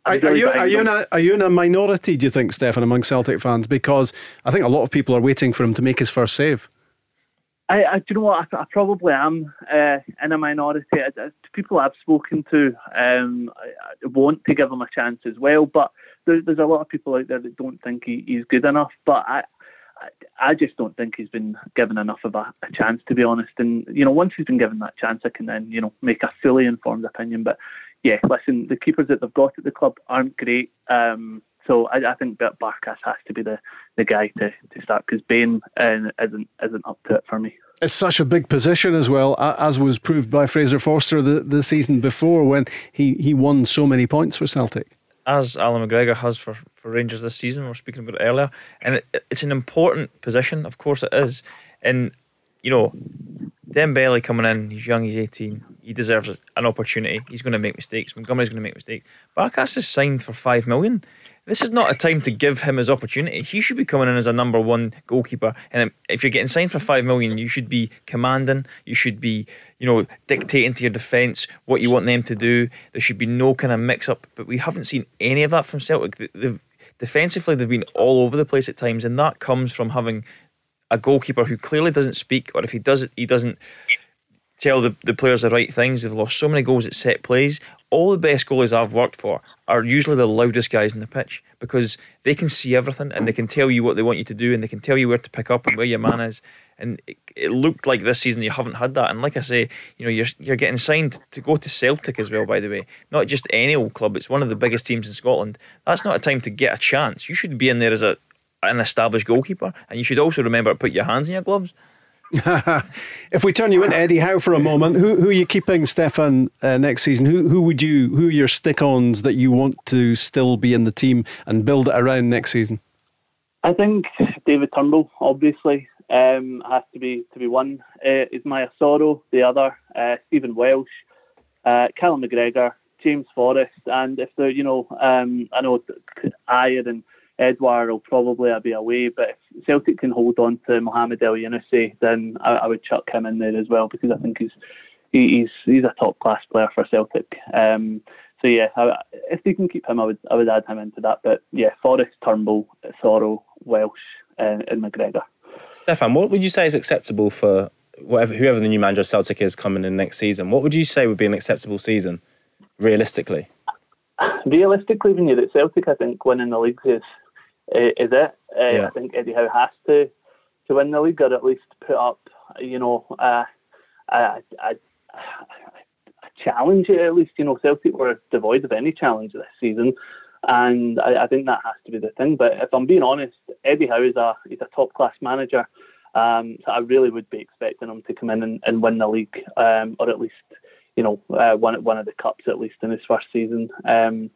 are, are, you are you in a are you in a minority? Do you think, Stefan, among Celtic fans? Because I think a lot of people are waiting for him to make his first save. I, I do you know what I, I probably am uh, in a minority. I, people I've spoken to um, I, want to give him a chance as well, but there, there's a lot of people out there that don't think he, he's good enough. But I, I just don't think he's been given enough of a, a, chance, to be honest. And you know, once he's been given that chance, I can then you know make a fully informed opinion. But yeah, listen, the keepers that they've got at the club aren't great. Um, so I, I think Bert Barkas has to be the, the guy to, to start because Bain uh, isn't isn't up to it for me. It's such a big position as well, as was proved by Fraser Forster the, the season before when he, he won so many points for Celtic. As Allan McGregor has for, for Rangers this season, we were speaking about it earlier. And it, it's an important position, of course it is. And, you know, Dembele coming in, he's young, he's 18. He deserves an opportunity. He's going to make mistakes. Montgomery's going to make mistakes. Barkas is signed for five million. This is not a time to give him his opportunity. He should be coming in as a number one goalkeeper. And if you're getting signed for five million, you should be commanding. You should be, you know, dictating to your defence what you want them to do. There should be no kind of mix up. But we haven't seen any of that from Celtic. They've, defensively, they've been all over the place at times, and that comes from having a goalkeeper who clearly doesn't speak, or if he does he doesn't tell the, the players the right things. They've lost so many goals at set plays. All the best goalies I've worked for are usually the loudest guys in the pitch because they can see everything and they can tell you what they want you to do and they can tell you where to pick up and where your man is. And it, it looked like this season you haven't had that. And like I say, you know, you're you're getting signed to go to Celtic as well. By the way, not just any old club. It's one of the biggest teams in Scotland. That's not a time to get a chance. You should be in there as a an established goalkeeper, and you should also remember to put your hands in your gloves. If we turn you into Eddie Howe for a moment, who who are you keeping, Stefan, uh, next season? Who who would you who are your stick-ons that you want to still be in the team and build it around next season? I think David Turnbull, obviously, um, has to be to be one. Uh, Maya Soro, the other, uh, Stephen Welsh, uh, Callum McGregor, James Forrest, and if they're you know, um, I know Ajer and Edouard will probably be away, but if Celtic can hold on to Mohamed El Elyounoussi, then I, I, would chuck him in there as well because I think he's he's he's a top class player for Celtic. Um, so yeah, I, if they can keep him, I would I would add him into that. But yeah, Forrest, Turnbull, Soro, Welsh, uh, and McGregor. Stefan, what would you say is acceptable for whatever whoever the new manager of Celtic is coming in next season? What would you say would be an acceptable season, realistically? Realistically, when you're at Celtic, I think winning the league is is it. Uh, yeah. I think Eddie Howe has to to win the league or at least put up, you know, uh, a, a, a, a challenge. At least, you know, Celtic were devoid of any challenge this season, and I, I, think that has to be the thing. But if I'm being honest, Eddie Howe is a he's a top class manager. Um, so I really would be expecting him to come in and, and win the league, um, or at least, you know, uh, one one of the cups at least in his first season. Um,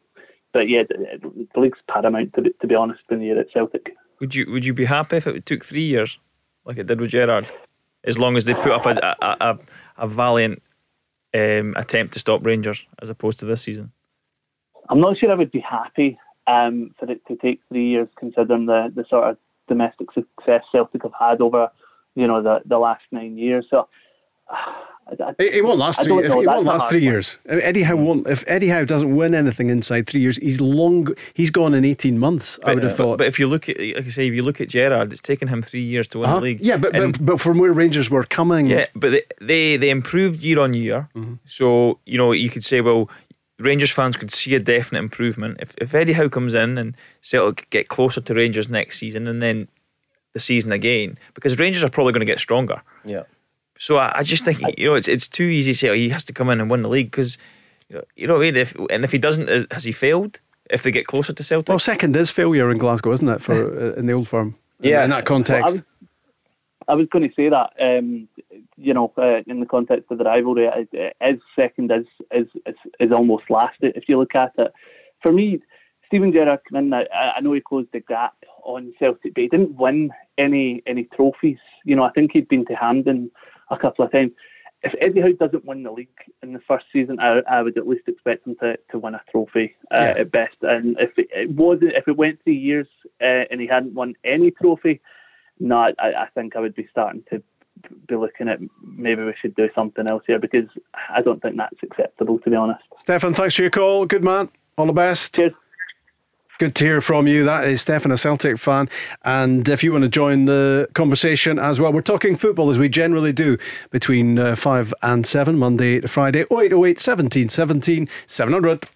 but yeah, the, the league's paramount to be, to be honest when you're at Celtic. Would you would you be happy if it took three years, like it did with Gerrard, as long as they put up a a, a, a valiant um, attempt to stop Rangers as opposed to this season? I'm not sure I would be happy um, for it to take three years, considering the, the sort of domestic success Celtic have had over, you know, the, the last nine years. So it, it, won't last three. If, it won't last three years. Eddie Howe won't. If Eddie Howe doesn't win anything inside three years, he's long. He's gone in eighteen months. But, I would have thought. But if you look at, like I say, if you look at Gerrard, it's taken him three years to win uh-huh. the league. Yeah, but, but but from where Rangers were coming. Yeah, but they they, they improved year on year. Mm-hmm. So you know you could say, well, Rangers fans could see a definite improvement if if Eddie Howe comes in and Celtic get closer to Rangers next season, and then the season again, because Rangers are probably going to get stronger. Yeah. So I, I just think you know it's it's too easy to say oh, he has to come in and win the league because you know, you know what I mean. If and if he doesn't, has he failed? If they get closer to Celtic, well, second is failure in Glasgow, isn't it? For uh, in the old firm, yeah, in that context. Well, I, was, I was going to say that um, you know uh, in the context of the rivalry, is second is, is is is almost last. If you look at it, for me, Steven Gerrard came in. I, I know he closed the gap on Celtic, but he didn't win any any trophies. You know, I think he'd been to Hampden a couple of times. If Eddie Howe doesn't win the league in the first season, I, I would at least expect him to, to win a trophy uh, yeah. at best. And if it, it wasn't, if it went three years uh, and he hadn't won any trophy, no, I, I think I would be starting to be looking at maybe we should do something else here because I don't think that's acceptable to be honest. Stefan, thanks for your call. Good man. All the best. Cheers. Good to hear from you. That is Stefan, a Celtic fan. And if you want to join the conversation as well, we're talking football as we generally do between uh, 5 and 7, Monday to Friday, 0808 17 17 700.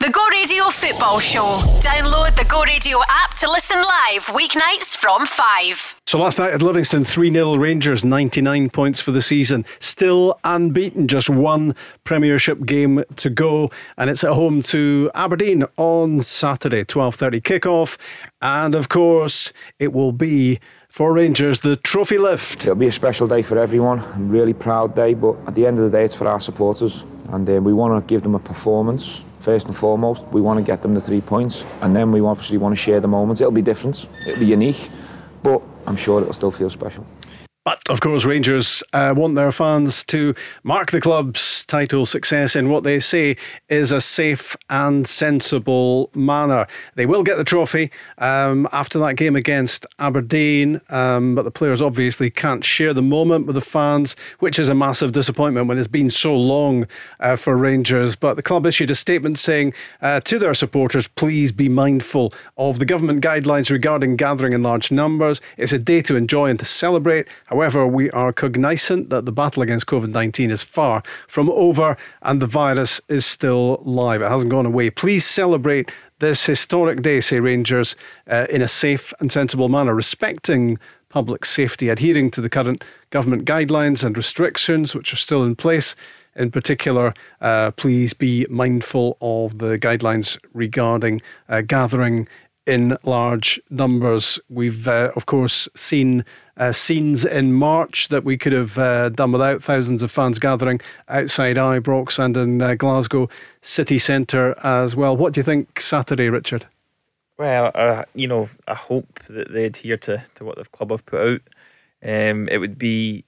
The The Go Radio Football Show. Download the Go Radio app to listen live weeknights from 5. So last night at Livingston, 3 0 Rangers, 99 points for the season. Still unbeaten, just one Premiership game to go. And it's at home to Aberdeen on Saturday, 12.30 kickoff. And of course, it will be for Rangers, the trophy lift. It'll be a special day for everyone, a really proud day, but at the end of the day, it's for our supporters. And uh, we want to give them a performance, first and foremost. We want to get them the three points, and then we obviously want to share the moments. It'll be different, it'll be unique, but I'm sure it'll still feel special. But of course, Rangers uh, want their fans to mark the club's title success in what they say is a safe and sensible manner. They will get the trophy um, after that game against Aberdeen, um, but the players obviously can't share the moment with the fans, which is a massive disappointment when it's been so long uh, for Rangers. But the club issued a statement saying uh, to their supporters, please be mindful of the government guidelines regarding gathering in large numbers. It's a day to enjoy and to celebrate. However, we are cognizant that the battle against COVID 19 is far from over and the virus is still live. It hasn't gone away. Please celebrate this historic day, say Rangers, uh, in a safe and sensible manner, respecting public safety, adhering to the current government guidelines and restrictions which are still in place. In particular, uh, please be mindful of the guidelines regarding uh, gathering in large numbers. We've, uh, of course, seen uh, scenes in March that we could have uh, done without thousands of fans gathering outside Ibrox and in uh, Glasgow city centre as well. What do you think Saturday, Richard? Well, you know, I hope that they adhere to, to what the club have put out. Um, it would be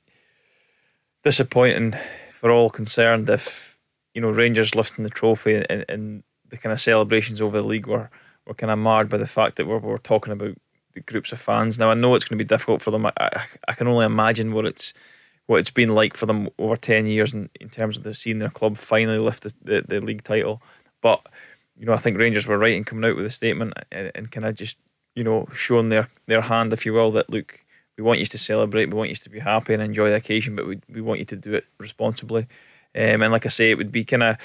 disappointing for all concerned if you know Rangers lifting the trophy and, and the kind of celebrations over the league were we're kind of marred by the fact that we're, we're talking about the groups of fans. Now I know it's going to be difficult for them. I, I, I can only imagine what it's what it's been like for them over ten years in, in terms of the, seeing their club finally lift the, the, the, league title. But you know I think Rangers were right in coming out with a statement and, and kind of just you know showing their their hand, if you will, that look we want you to celebrate, we want you to be happy and enjoy the occasion, but we we want you to do it responsibly. Um, and like I say, it would be kind of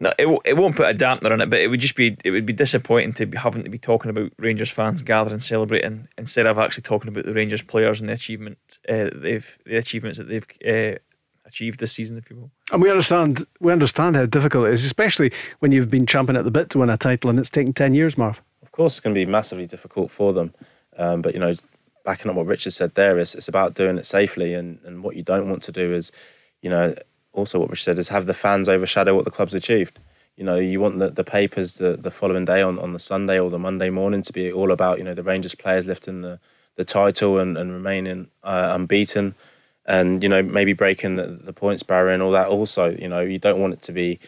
no, it, it won't put a dampener on it, but it would just be it would be disappointing to be having to be talking about Rangers fans gathering, celebrating instead of actually talking about the Rangers players and the achievement uh, they've the achievements that they've uh, achieved this season, if you will. And we understand we understand how difficult it is, especially when you've been champing at the bit to win a title and it's taken ten years, Marv. Of course, it's going to be massively difficult for them, um, but you know, backing up what Richard said there is it's about doing it safely, and and what you don't want to do is, you know also what Rich said is have the fans overshadow what the club's achieved. You know, you want the, the papers the, the following day on, on the Sunday or the Monday morning to be all about, you know, the Rangers players lifting the, the title and, and remaining uh, unbeaten and, you know, maybe breaking the, the points barrier and all that also. You know, you don't want it to be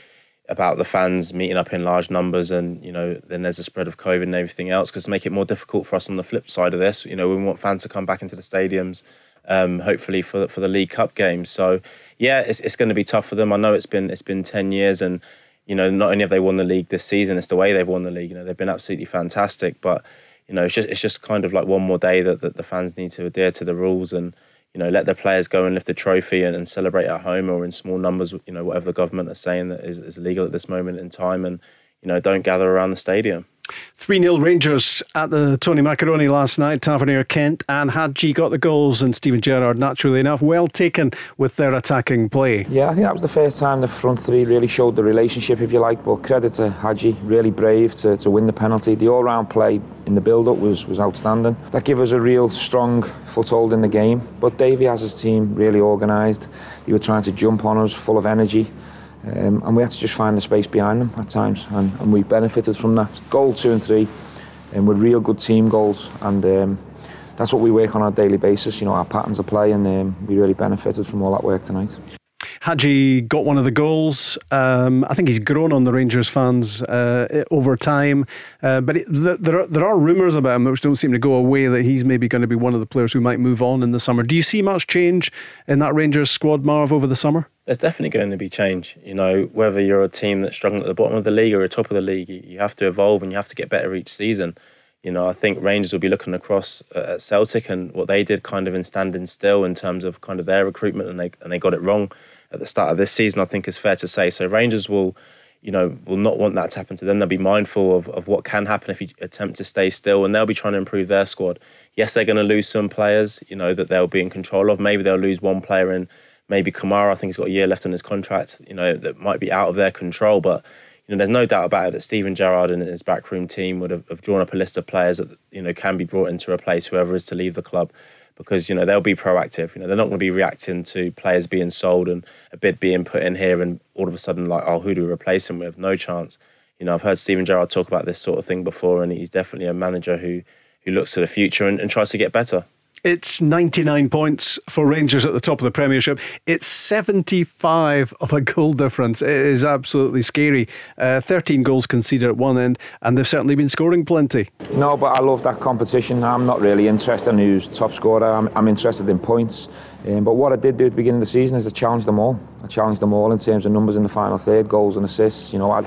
about the fans meeting up in large numbers and, you know, then there's a spread of COVID and everything else because to make it more difficult for us on the flip side of this. You know, we want fans to come back into the stadiums, um, hopefully for, for the League Cup games. So, yeah, it's, it's going to be tough for them. I know it's been it's been ten years, and you know not only have they won the league this season, it's the way they've won the league. You know they've been absolutely fantastic, but you know it's just it's just kind of like one more day that, that the fans need to adhere to the rules and you know let the players go and lift the trophy and, and celebrate at home or in small numbers. You know whatever the government are saying that is, is legal at this moment in time, and you know don't gather around the stadium. 3 0 Rangers at the Tony Macaroni last night. Tavernier Kent and Hagi got the goals, and Steven Gerrard, naturally enough, well taken with their attacking play. Yeah, I think that was the first time the front three really showed the relationship, if you like. But credit to Hagi, really brave to, to win the penalty. The all round play in the build up was, was outstanding. That gave us a real strong foothold in the game. But Davey has his team really organised. They were trying to jump on us, full of energy. Um, and we had to just find the space behind them at times, and, and we benefited from that. Goal two and three, and with real good team goals, and um, that's what we work on a daily basis. You know, our patterns of play, and um, we really benefited from all that work tonight. Hagi got one of the goals. Um, I think he's grown on the Rangers fans uh, over time. Uh, but it, there, are, there are rumours about him which don't seem to go away that he's maybe going to be one of the players who might move on in the summer. Do you see much change in that Rangers squad, Marv, over the summer? There's definitely going to be change. You know, whether you're a team that's struggling at the bottom of the league or at the top of the league, you have to evolve and you have to get better each season. You know, I think Rangers will be looking across at Celtic and what they did kind of in standing still in terms of kind of their recruitment and they and they got it wrong at the start of this season, I think is fair to say. So Rangers will, you know, will not want that to happen to them. They'll be mindful of, of what can happen if you attempt to stay still, and they'll be trying to improve their squad. Yes, they're going to lose some players, you know, that they'll be in control of. Maybe they'll lose one player in maybe Kamara. I think he's got a year left on his contract, you know, that might be out of their control. But, you know, there's no doubt about it that Steven Gerrard and his backroom team would have, have drawn up a list of players that, you know, can be brought in to replace whoever is to leave the club because you know they'll be proactive. You know they're not going to be reacting to players being sold and a bid being put in here, and all of a sudden like, oh, who do we replace him with? No chance. You know I've heard Steven Gerrard talk about this sort of thing before, and he's definitely a manager who who looks to the future and, and tries to get better. It's 99 points for Rangers at the top of the Premiership. It's 75 of a goal difference. It is absolutely scary. Uh, 13 goals conceded at one end, and they've certainly been scoring plenty. No, but I love that competition. I'm not really interested in who's top scorer. I'm, I'm interested in points. Um, but what I did do at the beginning of the season is I challenged them all. I challenged them all in terms of numbers in the final third, goals and assists. You know, I'd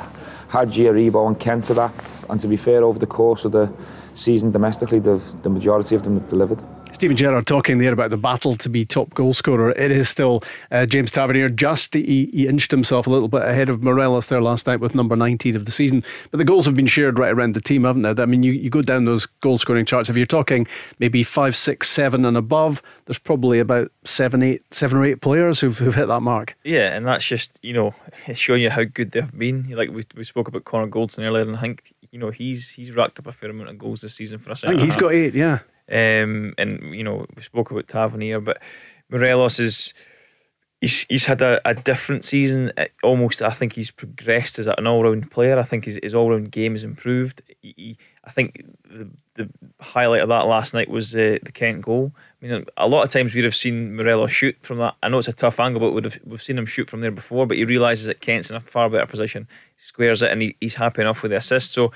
had Giaribo and Kent to that. And to be fair, over the course of the season domestically, the majority of them have delivered. Steven Gerrard talking there about the battle to be top goal scorer. It is still uh, James Tavernier. Just he, he, inched himself a little bit ahead of Morelos there last night with number 19 of the season. But the goals have been shared right around the team, haven't they? I mean, you, you go down those goal scoring charts. If you're talking maybe five, six, seven, and above, there's probably about seven, eight, seven or eight players who've, who've hit that mark. Yeah, and that's just you know showing you how good they've been. Like we, we spoke about Connor Goldson earlier, and I think you know he's he's racked up a fair amount of goals this season for us. I think he's got eight. Yeah. Um, and you know we spoke about Tavernier, but Morelos is he's he's had a, a different season. Almost, I think he's progressed as an all round player. I think his, his all round game has improved. He, he, I think the the highlight of that last night was the the Kent goal. I mean, a lot of times we'd have seen Morelos shoot from that. I know it's a tough angle, but we'd have, we've seen him shoot from there before. But he realizes that Kent's in a far better position. He squares it, and he, he's happy enough with the assist. So.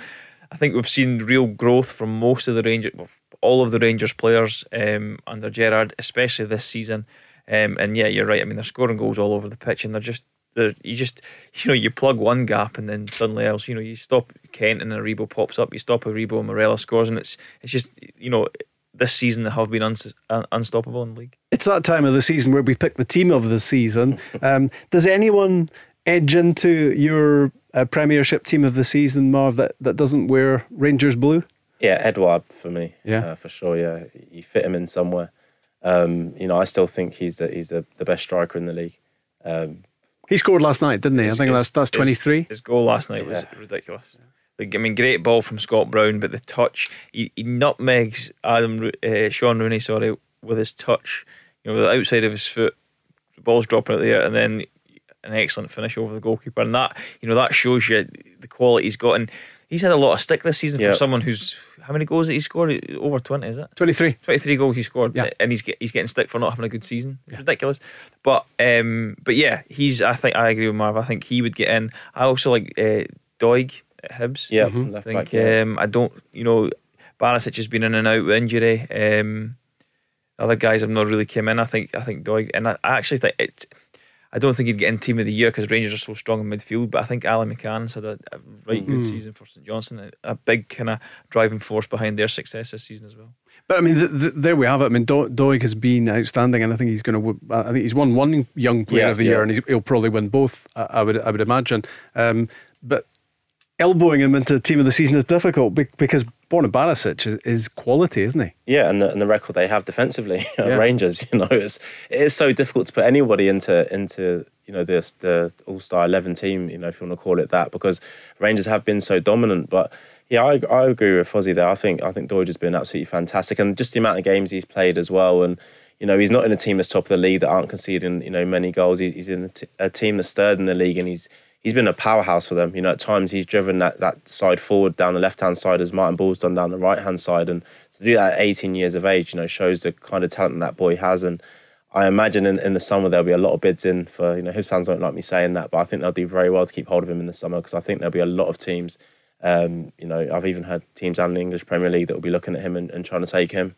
I think we've seen real growth from most of the Rangers, all of the Rangers players um, under Gerrard, especially this season. Um, and yeah, you're right. I mean, they're scoring goals all over the pitch, and they're just they're, you just you know you plug one gap and then suddenly else you know you stop Kent and Aribo pops up, you stop Aribo and Morelos scores, and it's it's just you know this season they have been uns- unstoppable in the league. It's that time of the season where we pick the team of the season. Um, does anyone edge into your uh, Premiership team of the season, Marv, that, that doesn't wear Rangers blue? Yeah, Edouard for me. Yeah, uh, for sure. Yeah, you fit him in somewhere. Um, you know, I still think he's the, he's the, the best striker in the league. Um, he scored last night, didn't he? His, I think his, that's that's twenty three. His, his, goal last night was yeah. ridiculous. Like, I mean, great ball from Scott Brown, but the touch he, he nutmegs Adam uh, Shaun Rooney, sorry, with his touch. You know, the outside of his foot, the ball's dropping out there, and then an excellent finish over the goalkeeper. And that you know that shows you the quality he's got. And he's had a lot of stick this season yep. for someone who's how many goals did he scored? Over twenty, is it? Twenty three. Twenty three goals he scored, yeah. and he's get, he's getting stick for not having a good season. It's yeah. ridiculous. But um, but yeah, he's. I think I agree with Marv. I think he would get in. I also like uh, Doig at Hibs. Yeah, mm-hmm. I think. Back, yeah. Um, I don't. You know, Barisic has been in and out with injury. Um, other guys have not really came in. I think. I think Doig, and I, I actually think it I don't think he'd get in team of the year because Rangers are so strong in midfield. But I think Alan McCann's had a, a right good mm. season for St Johnstone, a, a big kind of driving force behind their success this season as well. But I mean, the, the, there we have it. I mean, Do- Doig has been outstanding, and I think he's going to. I think he's won one Young Player yeah, of the yeah. Year, and he'll probably win both. I, I would, I would imagine. Um, but elbowing him into team of the season is difficult because Borna Barisic is, is, quality, isn't he? Yeah, and the, and the record they have defensively at yeah. Rangers, you know, it's it is so difficult to put anybody into into you know the the All Star eleven team, you know, if you want to call it that, because Rangers have been so dominant. But yeah, I, I agree with Fozzie there. I think I think Doig has been absolutely fantastic, and just the amount of games he's played as well, and you know, he's not in a team that's top of the league that aren't conceding, you know, many goals. He's in a, t- a team that's third in the league, and he's he's been a powerhouse for them. You know, at times he's driven that, that side forward down the left hand side as Martin Boyle's done down the right hand side. And to do that at 18 years of age, you know, shows the kind of talent that boy has. And I imagine in, in the summer there'll be a lot of bids in for, you know, his fans won't like me saying that, but I think they'll do very well to keep hold of him in the summer because I think there'll be a lot of teams. Um, you know, I've even had teams in the English Premier League that will be looking at him and, and trying to take him.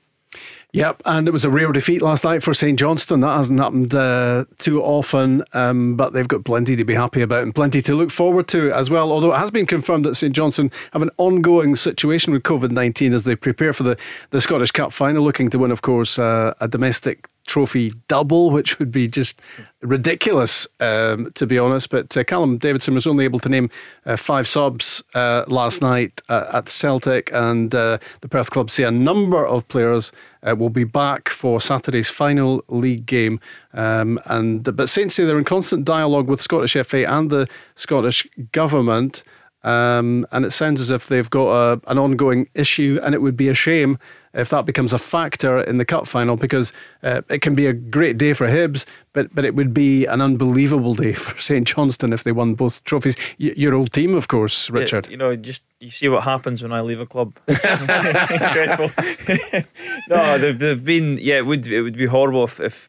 Yep, and it was a rare defeat last night for St Johnstone. That hasn't happened uh, too often, um, but they've got plenty to be happy about and plenty to look forward to as well. Although it has been confirmed that St Johnstone have an ongoing situation with COVID 19 as they prepare for the, the Scottish Cup final, looking to win, of course, uh, a domestic trophy double, which would be just ridiculous, um, to be honest. But uh, Callum Davidson was only able to name uh, five subs uh, last night uh, at Celtic, and uh, the Perth club say a number of players uh, will be back for Saturday's final league game. Um, and but Saints say they're in constant dialogue with Scottish FA and the Scottish government. Um, and it sounds as if they've got a, an ongoing issue, and it would be a shame if that becomes a factor in the cup final because uh, it can be a great day for Hibs, but but it would be an unbelievable day for St Johnstone if they won both trophies. Y- your old team, of course, Richard. Yeah, you know, just you see what happens when I leave a club. Incredible. no, they've, they've been. Yeah, it would it would be horrible if, if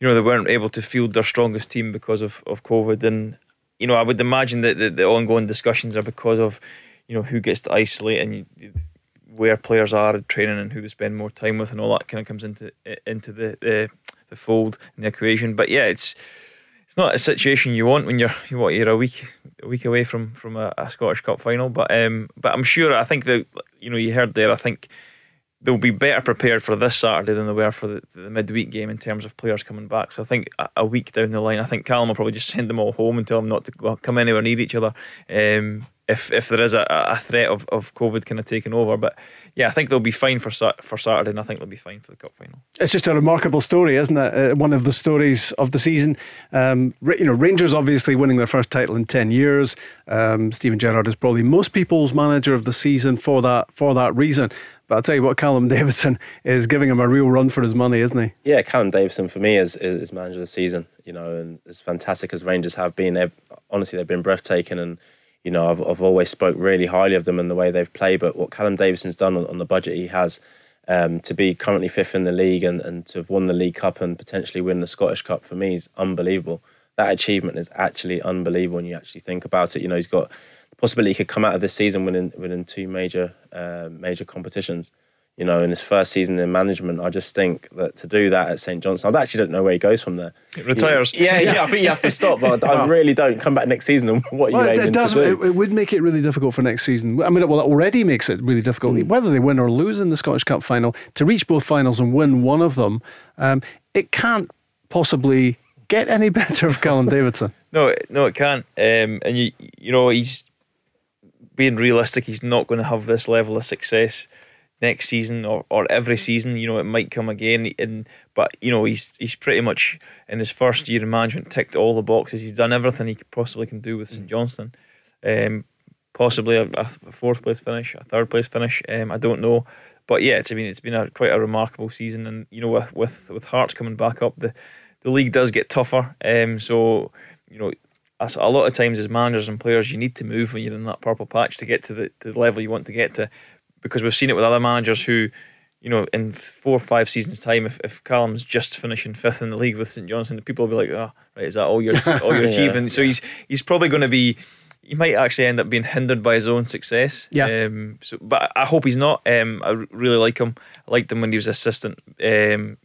you know they weren't able to field their strongest team because of of COVID and you know, I would imagine that the, the ongoing discussions are because of, you know, who gets to isolate and you, where players are at training and who they spend more time with and all that kind of comes into into the the, the fold in the equation. But yeah, it's it's not a situation you want when you're you what you're a week a week away from from a, a Scottish Cup final. But um, but I'm sure I think that you know you heard there. I think they'll be better prepared for this Saturday than they were for the, the midweek game in terms of players coming back. So I think a, a, week down the line, I think Callum will probably just send them all home and tell them not to go, come anywhere near each other. Um, if if there is a, a threat of, of COVID kind of taking over, but yeah, I think they'll be fine for for Saturday, and I think they'll be fine for the cup final. It's just a remarkable story, isn't it? Uh, one of the stories of the season. Um, you know, Rangers obviously winning their first title in ten years. Um, Steven Gerrard is probably most people's manager of the season for that for that reason. But I'll tell you what, Callum Davidson is giving him a real run for his money, isn't he? Yeah, Callum Davidson for me is, is manager of the season. You know, and as fantastic as Rangers have been, they've, honestly they've been breathtaking and you know, I've, I've always spoke really highly of them and the way they've played. But what Callum Davidson's done on, on the budget he has um, to be currently fifth in the league and, and to have won the League Cup and potentially win the Scottish Cup for me is unbelievable. That achievement is actually unbelievable when you actually think about it. You know, he's got the possibility he could come out of this season winning winning two major uh, major competitions you know, in his first season in management. I just think that to do that at St Johnstone, I actually don't know where he goes from there. He retires. Yeah, yeah, I think you have to stop. But I really don't come back next season. And what well, you aiming it to do? It, it, would make it really difficult for next season. I mean, well, it already makes it really difficult. Mm. Whether they win or lose in the Scottish Cup final, to reach both finals and win one of them, um, it can't possibly get any better for Callum Davidson. No, no, it can't. Um, and you, you know, he's being realistic. He's not going to have this level of success next season or, or every season. You know, it might come again. And but you know, he's he's pretty much in his first year in management ticked all the boxes. He's done everything he possibly can do with St Johnstone. Um, possibly a, a, fourth place finish, a third place finish. Um, I don't know. But yeah, it's I mean it's been a quite a remarkable season, and you know with with, with Hearts coming back up, the the league does get tougher. Um, so you know a lot of times as managers and players, you need to move when you're in that purple patch to get to the, to the level you want to get to because we've seen it with other managers who, you know, in four or five seasons' time, if, if Callum's just finishing fifth in the league with St Johnstone, the people will be like, oh, right, is that all you're all you're yeah. achieving? So he's he's probably going to be. He might actually end up being hindered by his own success. Yeah. Um, so, but I hope he's not. Um, I really like him. I liked him when he was assistant. Um,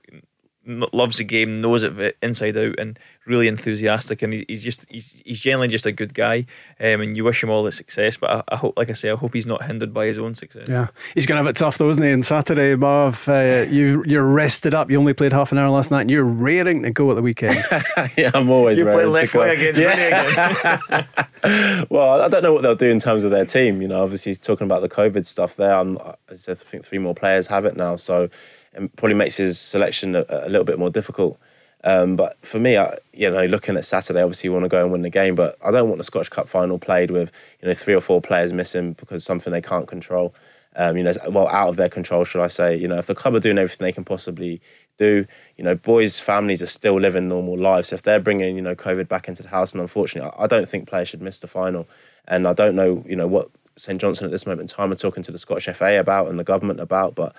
loves the game, knows it inside out, and really enthusiastic. And he's just he's, he's generally just a good guy. Um, and you wish him all the success. But I, I, hope, like I say, I hope he's not hindered by his own success. Yeah, he's gonna have it tough though, isn't he? On Saturday, Marv, uh, you you're rested up. You only played half an hour last night, and you're raring to go at the weekend. yeah, I'm always. You play left wing again, yeah. again. well, I don't know what they'll do in terms of their team. You know, obviously talking about the COVID stuff there. I'm, I think three more players have it now, so it probably makes his selection a, a little bit more difficult. Um, but for me, I, you know, looking at Saturday, obviously you want to go and win the game, but I don't want the Scottish Cup final played with you know three or four players missing because something they can't control. Um, you know, well, out of their control, should I say? You know, if the club are doing everything they can possibly do, you know, boys' families are still living normal lives. So if they're bringing you know COVID back into the house, and unfortunately, I don't think players should miss the final. And I don't know, you know, what St Johnstone at this moment in time are talking to the Scottish FA about and the government about, but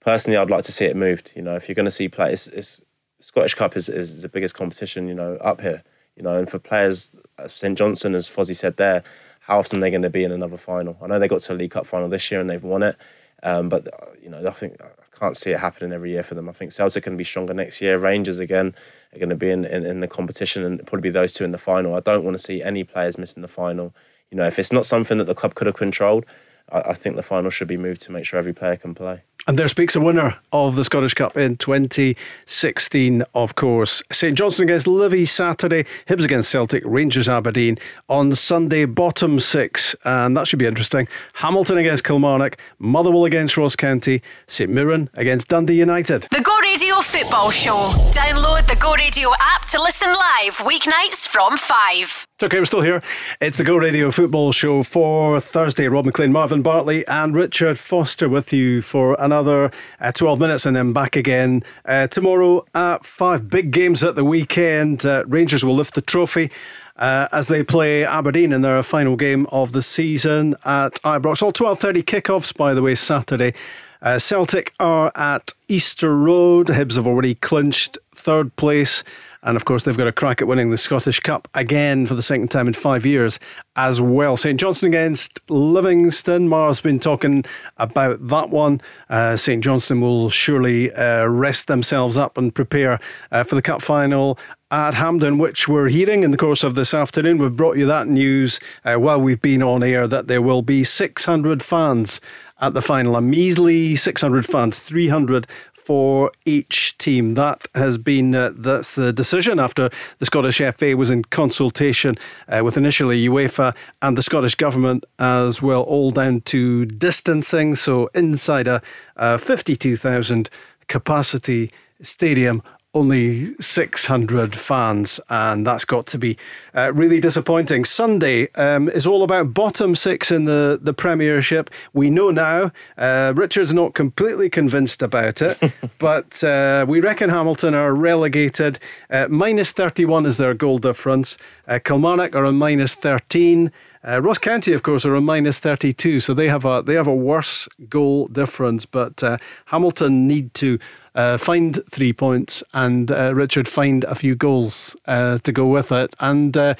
personally, I'd like to see it moved. You know, if you're going to see players, it's, Scottish Cup is, is the biggest competition, you know, up here. You know, and for players, uh, St Johnstone, as Fozzie said there, how often are they going to be in another final? I know they got to a League Cup final this year and they've won it, um, but uh, you know, I think I can't see it happening every year for them. I think Celtic can be stronger next year. Rangers again are going to be in, in, in the competition and probably be those two in the final. I don't want to see any players missing the final. You know, if it's not something that the club could have controlled, I, I think the final should be moved to make sure every player can play. And there speaks a winner of the Scottish Cup in 2016, of course. St Johnstone against Livy Saturday, Hibs against Celtic, Rangers Aberdeen on Sunday, bottom six. And that should be interesting. Hamilton against Kilmarnock, Motherwell against Ross County, St Mirren against Dundee United. The Go Radio Football Show. Download the Go Radio app to listen live weeknights from 5. It's okay, we're still here. It's the Go Radio Football Show for Thursday. Rob Maclean, Marvin Bartley, and Richard Foster with you for another uh, 12 minutes and then back again uh, tomorrow at 5. Big games at the weekend. Uh, Rangers will lift the trophy. Uh, as they play Aberdeen in their final game of the season at Ibrox. All 12.30 kickoffs, by the way, Saturday. Uh, Celtic are at Easter Road. Hibs have already clinched third place. And of course, they've got a crack at winning the Scottish Cup again for the second time in five years as well. St Johnstone against Livingston. Mar's been talking about that one. Uh, St Johnstone will surely uh, rest themselves up and prepare uh, for the Cup final at Hampden, which we're hearing in the course of this afternoon. We've brought you that news uh, while we've been on air that there will be 600 fans at the final. A measly 600 fans, 300 for each team. That has been uh, that's the decision after the Scottish FA was in consultation uh, with initially UEFA and the Scottish government as well, all down to distancing. So inside a, a 52,000 capacity stadium only 600 fans, and that's got to be uh, really disappointing. Sunday um, is all about bottom six in the, the Premiership. We know now, uh, Richard's not completely convinced about it, but uh, we reckon Hamilton are relegated. Uh, minus 31 is their goal difference. Uh, Kilmarnock are a minus 13. Uh, Ross County, of course, are a minus 32, so they have a they have a worse goal difference. But uh, Hamilton need to uh, find three points, and uh, Richard find a few goals uh, to go with it. And uh,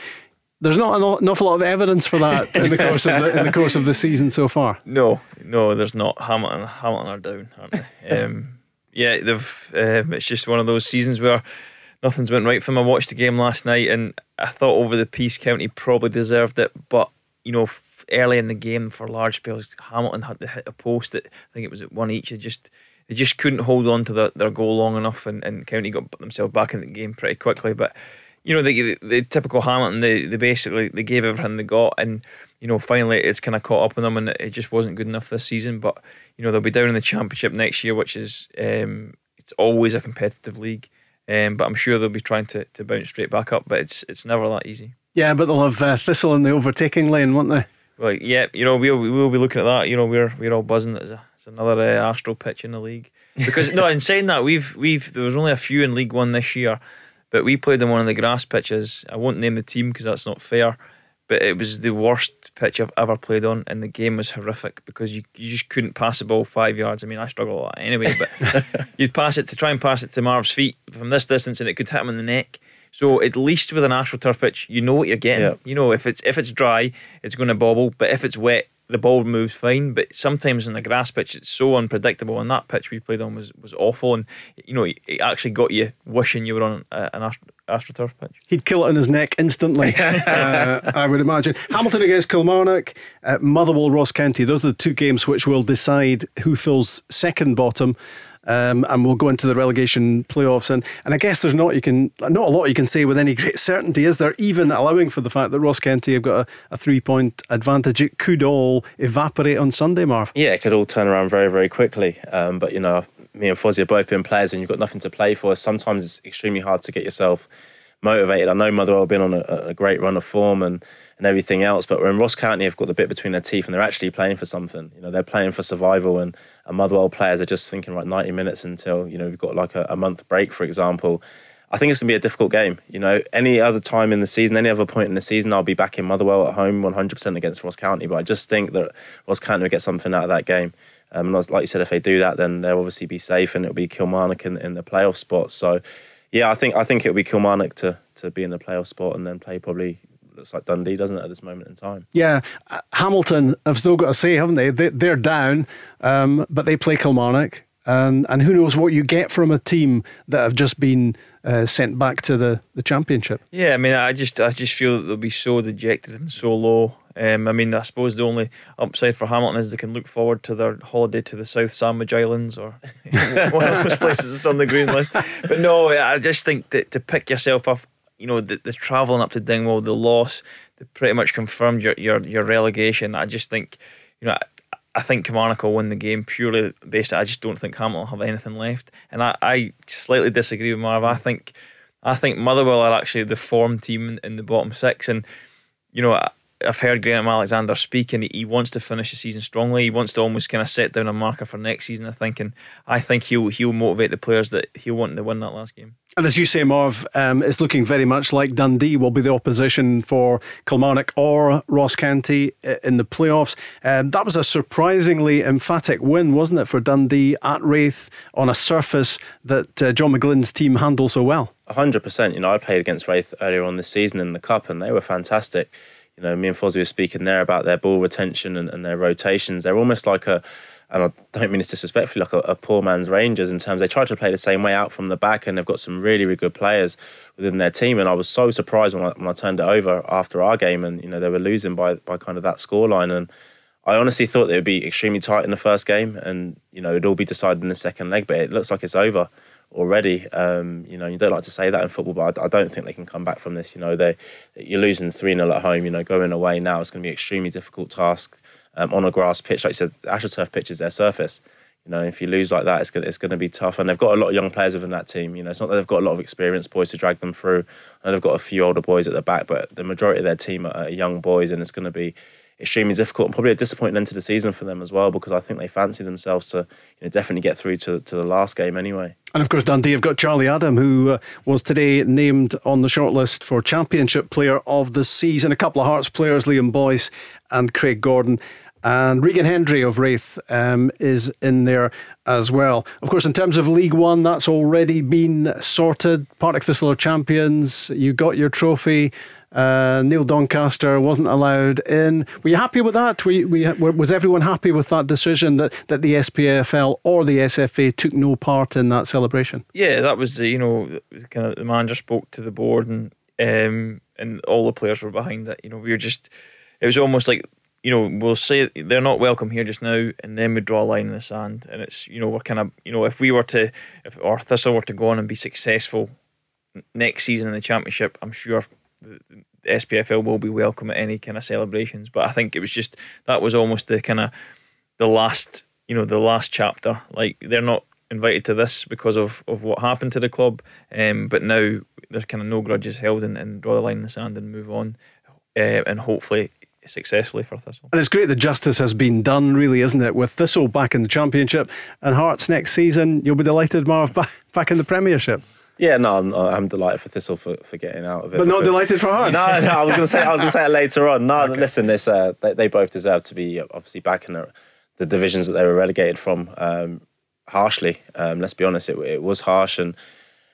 there's not an, awful lot of evidence for that in the course of the in the course of the season so far. No, no, there's not. Hamilton, Hamilton are down, aren't they? um, yeah, they've. Um, it's just one of those seasons where nothing's went right for them. I watched the game last night, and I thought over the piece County probably deserved it, but you know, early in the game for large spells, Hamilton had to hit a post that I think it was at one each. They just they just couldn't hold on to the, their goal long enough, and, and County got themselves back in the game pretty quickly. But you know, the, the typical Hamilton, they, they basically they gave everything they got, and you know, finally it's kind of caught up with them, and it just wasn't good enough this season. But you know, they'll be down in the championship next year, which is um, it's always a competitive league. Um, but I'm sure they'll be trying to, to bounce straight back up, but it's it's never that easy. Yeah, but they'll have uh, Thistle in the overtaking lane, won't they? Well, yeah, you know, we'll, we will be looking at that. You know, we're we're all buzzing that a, it's another uh, Astro pitch in the league. Because no, in saying that, we've we've there was only a few in League One this year, but we played in one of the grass pitches. I won't name the team because that's not fair. But it was the worst pitch I've ever played on, and the game was horrific because you, you just couldn't pass the ball five yards. I mean, I struggle a lot anyway, but you'd pass it to try and pass it to Marv's feet from this distance, and it could hit him in the neck. So at least with an AstroTurf pitch, you know what you're getting. Yeah. You know if it's if it's dry, it's going to bobble, but if it's wet, the ball moves fine. But sometimes in the grass pitch, it's so unpredictable. And that pitch we played on was, was awful, and you know it actually got you wishing you were on a, an Astro, AstroTurf pitch. He'd kill it in his neck instantly, uh, I would imagine. Hamilton against Kilmarnock, uh, Motherwell, Ross County. Those are the two games which will decide who fills second bottom. Um, and we'll go into the relegation playoffs. And, and I guess there's not you can not a lot you can say with any great certainty, is there? Even allowing for the fact that Ross County have got a, a three point advantage, it could all evaporate on Sunday, Marv. Yeah, it could all turn around very, very quickly. Um, but you know, me and Fozzie have both been players, and you've got nothing to play for. Sometimes it's extremely hard to get yourself motivated. I know Motherwell have been on a, a great run of form and, and everything else, but when Ross County have got the bit between their teeth and they're actually playing for something, you know, they're playing for survival and, and Motherwell players are just thinking, right, 90 minutes until, you know, we've got like a, a month break, for example. I think it's to be a difficult game. You know, any other time in the season, any other point in the season, I'll be back in Motherwell at home 100% against Ross County. But I just think that Ross County will get something out of that game. Um, and like you said, if they do that, then they'll obviously be safe and it'll be Kilmarnock in, in the playoff spot. So, yeah, I think I think it'll be Kilmarnock to to be in the playoff spot and then play probably looks like Dundee, doesn't it, at this moment in time? Yeah, uh, Hamilton have still got to say, haven't they? they they're down, um, but they play Kilmarnock. And, and who knows what you get from a team that have just been uh, sent back to the, the championship. Yeah, I mean, I just I just feel that they'll be so dejected and so low Um, I mean, I suppose the only upside for Hamilton is they can look forward to their holiday to the South Sandwich Islands or one of those places that's on the green list. But no, I just think that to pick yourself up, you know, the, the travelling up to Dingwall, the loss, they pretty much confirmed your, your, your relegation. I just think, you know, I, I think Kilmarnock will win the game purely based. I just don't think Hamilton have anything left, and I, I slightly disagree with Marv. I think I think Motherwell are actually the form team in, in the bottom six, and you know I've heard Graham Alexander speak, and he wants to finish the season strongly. He wants to almost kind of set down a marker for next season. I think, and I think he'll he'll motivate the players that he'll want to win that last game. And as you say, Marv, um, it's looking very much like Dundee will be the opposition for Kilmarnock or Ross County uh, in the playoffs. Um, that was a surprisingly emphatic win, wasn't it, for Dundee at Raith on a surface that uh, John McGlynn's team handled so well? hundred percent. You know, I played against Raith earlier on this season in the cup, and they were fantastic. You know, me and Fozzie were speaking there about their ball retention and, and their rotations. They're almost like a and I don't mean this disrespectfully, like a, a, poor man's Rangers in terms they try to play the same way out from the back, and they've got some really, really good players within their team. And I was so surprised when I, when I turned it over after our game, and you know they were losing by by kind of that scoreline. And I honestly thought they would be extremely tight in the first game, and you know it'd all be decided in the second leg. But it looks like it's over already. Um, you know, you don't like to say that in football, but I, I, don't think they can come back from this. You know, they you're losing three 0 at home. You know, going away now it's going to be an extremely difficult task um, on a grass pitch. Like you said, AstroTurf pitch is their surface. You know, if you lose like that, it's going, it's going to be tough. And they've got a lot of young players within that team. You know, it's not that they've got a lot of experienced boys to drag them through. And they've got a few older boys at the back, but the majority of their team are young boys, and it's going to be extremely difficult and probably a disappointing end to the season for them as well because I think they fancy themselves to you know, definitely get through to, to the last game anyway. And of course, Dundee have got Charlie Adam, who uh, was today named on the shortlist for Championship Player of the Season. A couple of Hearts players, Liam Boyce and Craig Gordon. And Regan Hendry of Raith um, is in there as well. Of course, in terms of League One, that's already been sorted. Partick Thistle are champions. You got your trophy. Uh, Neil Doncaster wasn't allowed in. Were you happy with that? We, we, was everyone happy with that decision that, that the SPFL or the SFA took no part in that celebration? Yeah, that was you know kind of the manager spoke to the board and um, and all the players were behind it. You know, we were just it was almost like you know, we'll say they're not welcome here just now, and then we draw a line in the sand. And it's, you know, we're kind of, you know, if we were to, if our Thistle were to go on and be successful next season in the Championship, I'm sure the, SPFL will be welcome at any kind of celebrations. But I think it was just, that was almost the kind of, the last, you know, the last chapter. Like, they're not invited to this because of, of what happened to the club. Um, but now there's kind of no grudges held and, and draw the line in the sand and move on. Uh, and hopefully successfully for Thistle. And it's great that justice has been done, really, isn't it? With Thistle back in the Championship and Hearts next season, you'll be delighted, Marv, back, back in the Premiership. Yeah, no, I'm, I'm delighted for Thistle for, for getting out of it. But not delighted for Hearts. No, no, I was going to say I was going to say it later on. No, okay. listen, this uh, they, they both deserve to be obviously back in the, the divisions that they were relegated from. Um, harshly, um, let's be honest, it, it was harsh and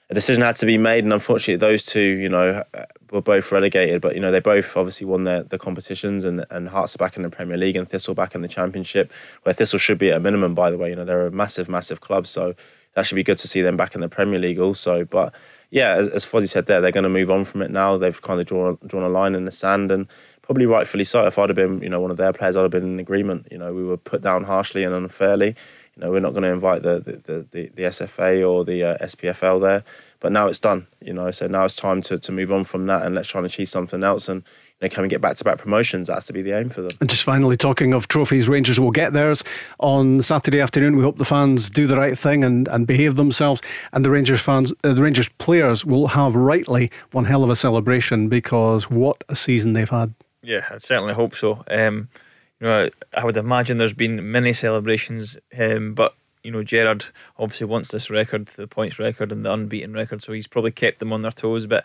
a decision had to be made, and unfortunately, those two, you know, were both relegated. But you know, they both obviously won their the competitions, and and Hearts are back in the Premier League, and Thistle back in the Championship, where Thistle should be at a minimum. By the way, you know, they're a massive, massive club, so that should be good to see them back in the Premier League also. But yeah, as, as Fozzie said there, they're going to move on from it now. They've kind of drawn drawn a line in the sand, and probably rightfully so. If I'd have been, you know, one of their players, I'd have been in agreement. You know, we were put down harshly and unfairly. You know, we're not going to invite the the, the, the SFA or the uh, SPFL there. But now it's done, you know. So now it's time to, to move on from that and let's try and achieve something else. And you know, can we get back to back promotions? That has to be the aim for them. And just finally, talking of trophies, Rangers will get theirs on Saturday afternoon. We hope the fans do the right thing and, and behave themselves. And the Rangers fans, uh, the Rangers players will have rightly one hell of a celebration because what a season they've had. Yeah, I certainly hope so. Um, you know, I would imagine there's been many celebrations, um, but you know, Gerrard obviously wants this record, the points record and the unbeaten record, so he's probably kept them on their toes. But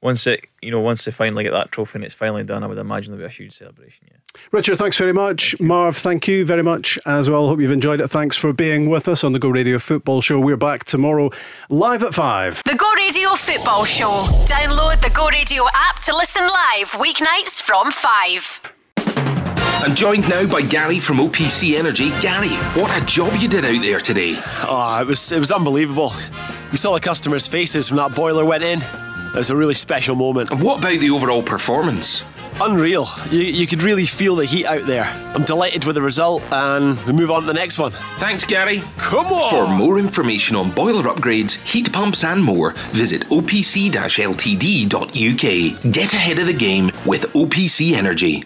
once it, you know, once they finally get that trophy and it's finally done, I would imagine there'll be a huge celebration. Yeah. Richard, thanks very much. Thank Marv, thank you very much as well. Hope you've enjoyed it. Thanks for being with us on the Go Radio Football Show. We're back tomorrow live at five. The Go Radio Football Show. Download the Go Radio app to listen live weeknights from five. I'm joined now by Gary from OPC Energy. Gary, what a job you did out there today. Oh, it was it was unbelievable. You saw the customers' faces when that boiler went in. It was a really special moment. And what about the overall performance? Unreal. You, you could really feel the heat out there. I'm delighted with the result, and we move on to the next one. Thanks, Gary. Come on! For more information on boiler upgrades, heat pumps, and more, visit opc ltd.uk. Get ahead of the game with OPC Energy.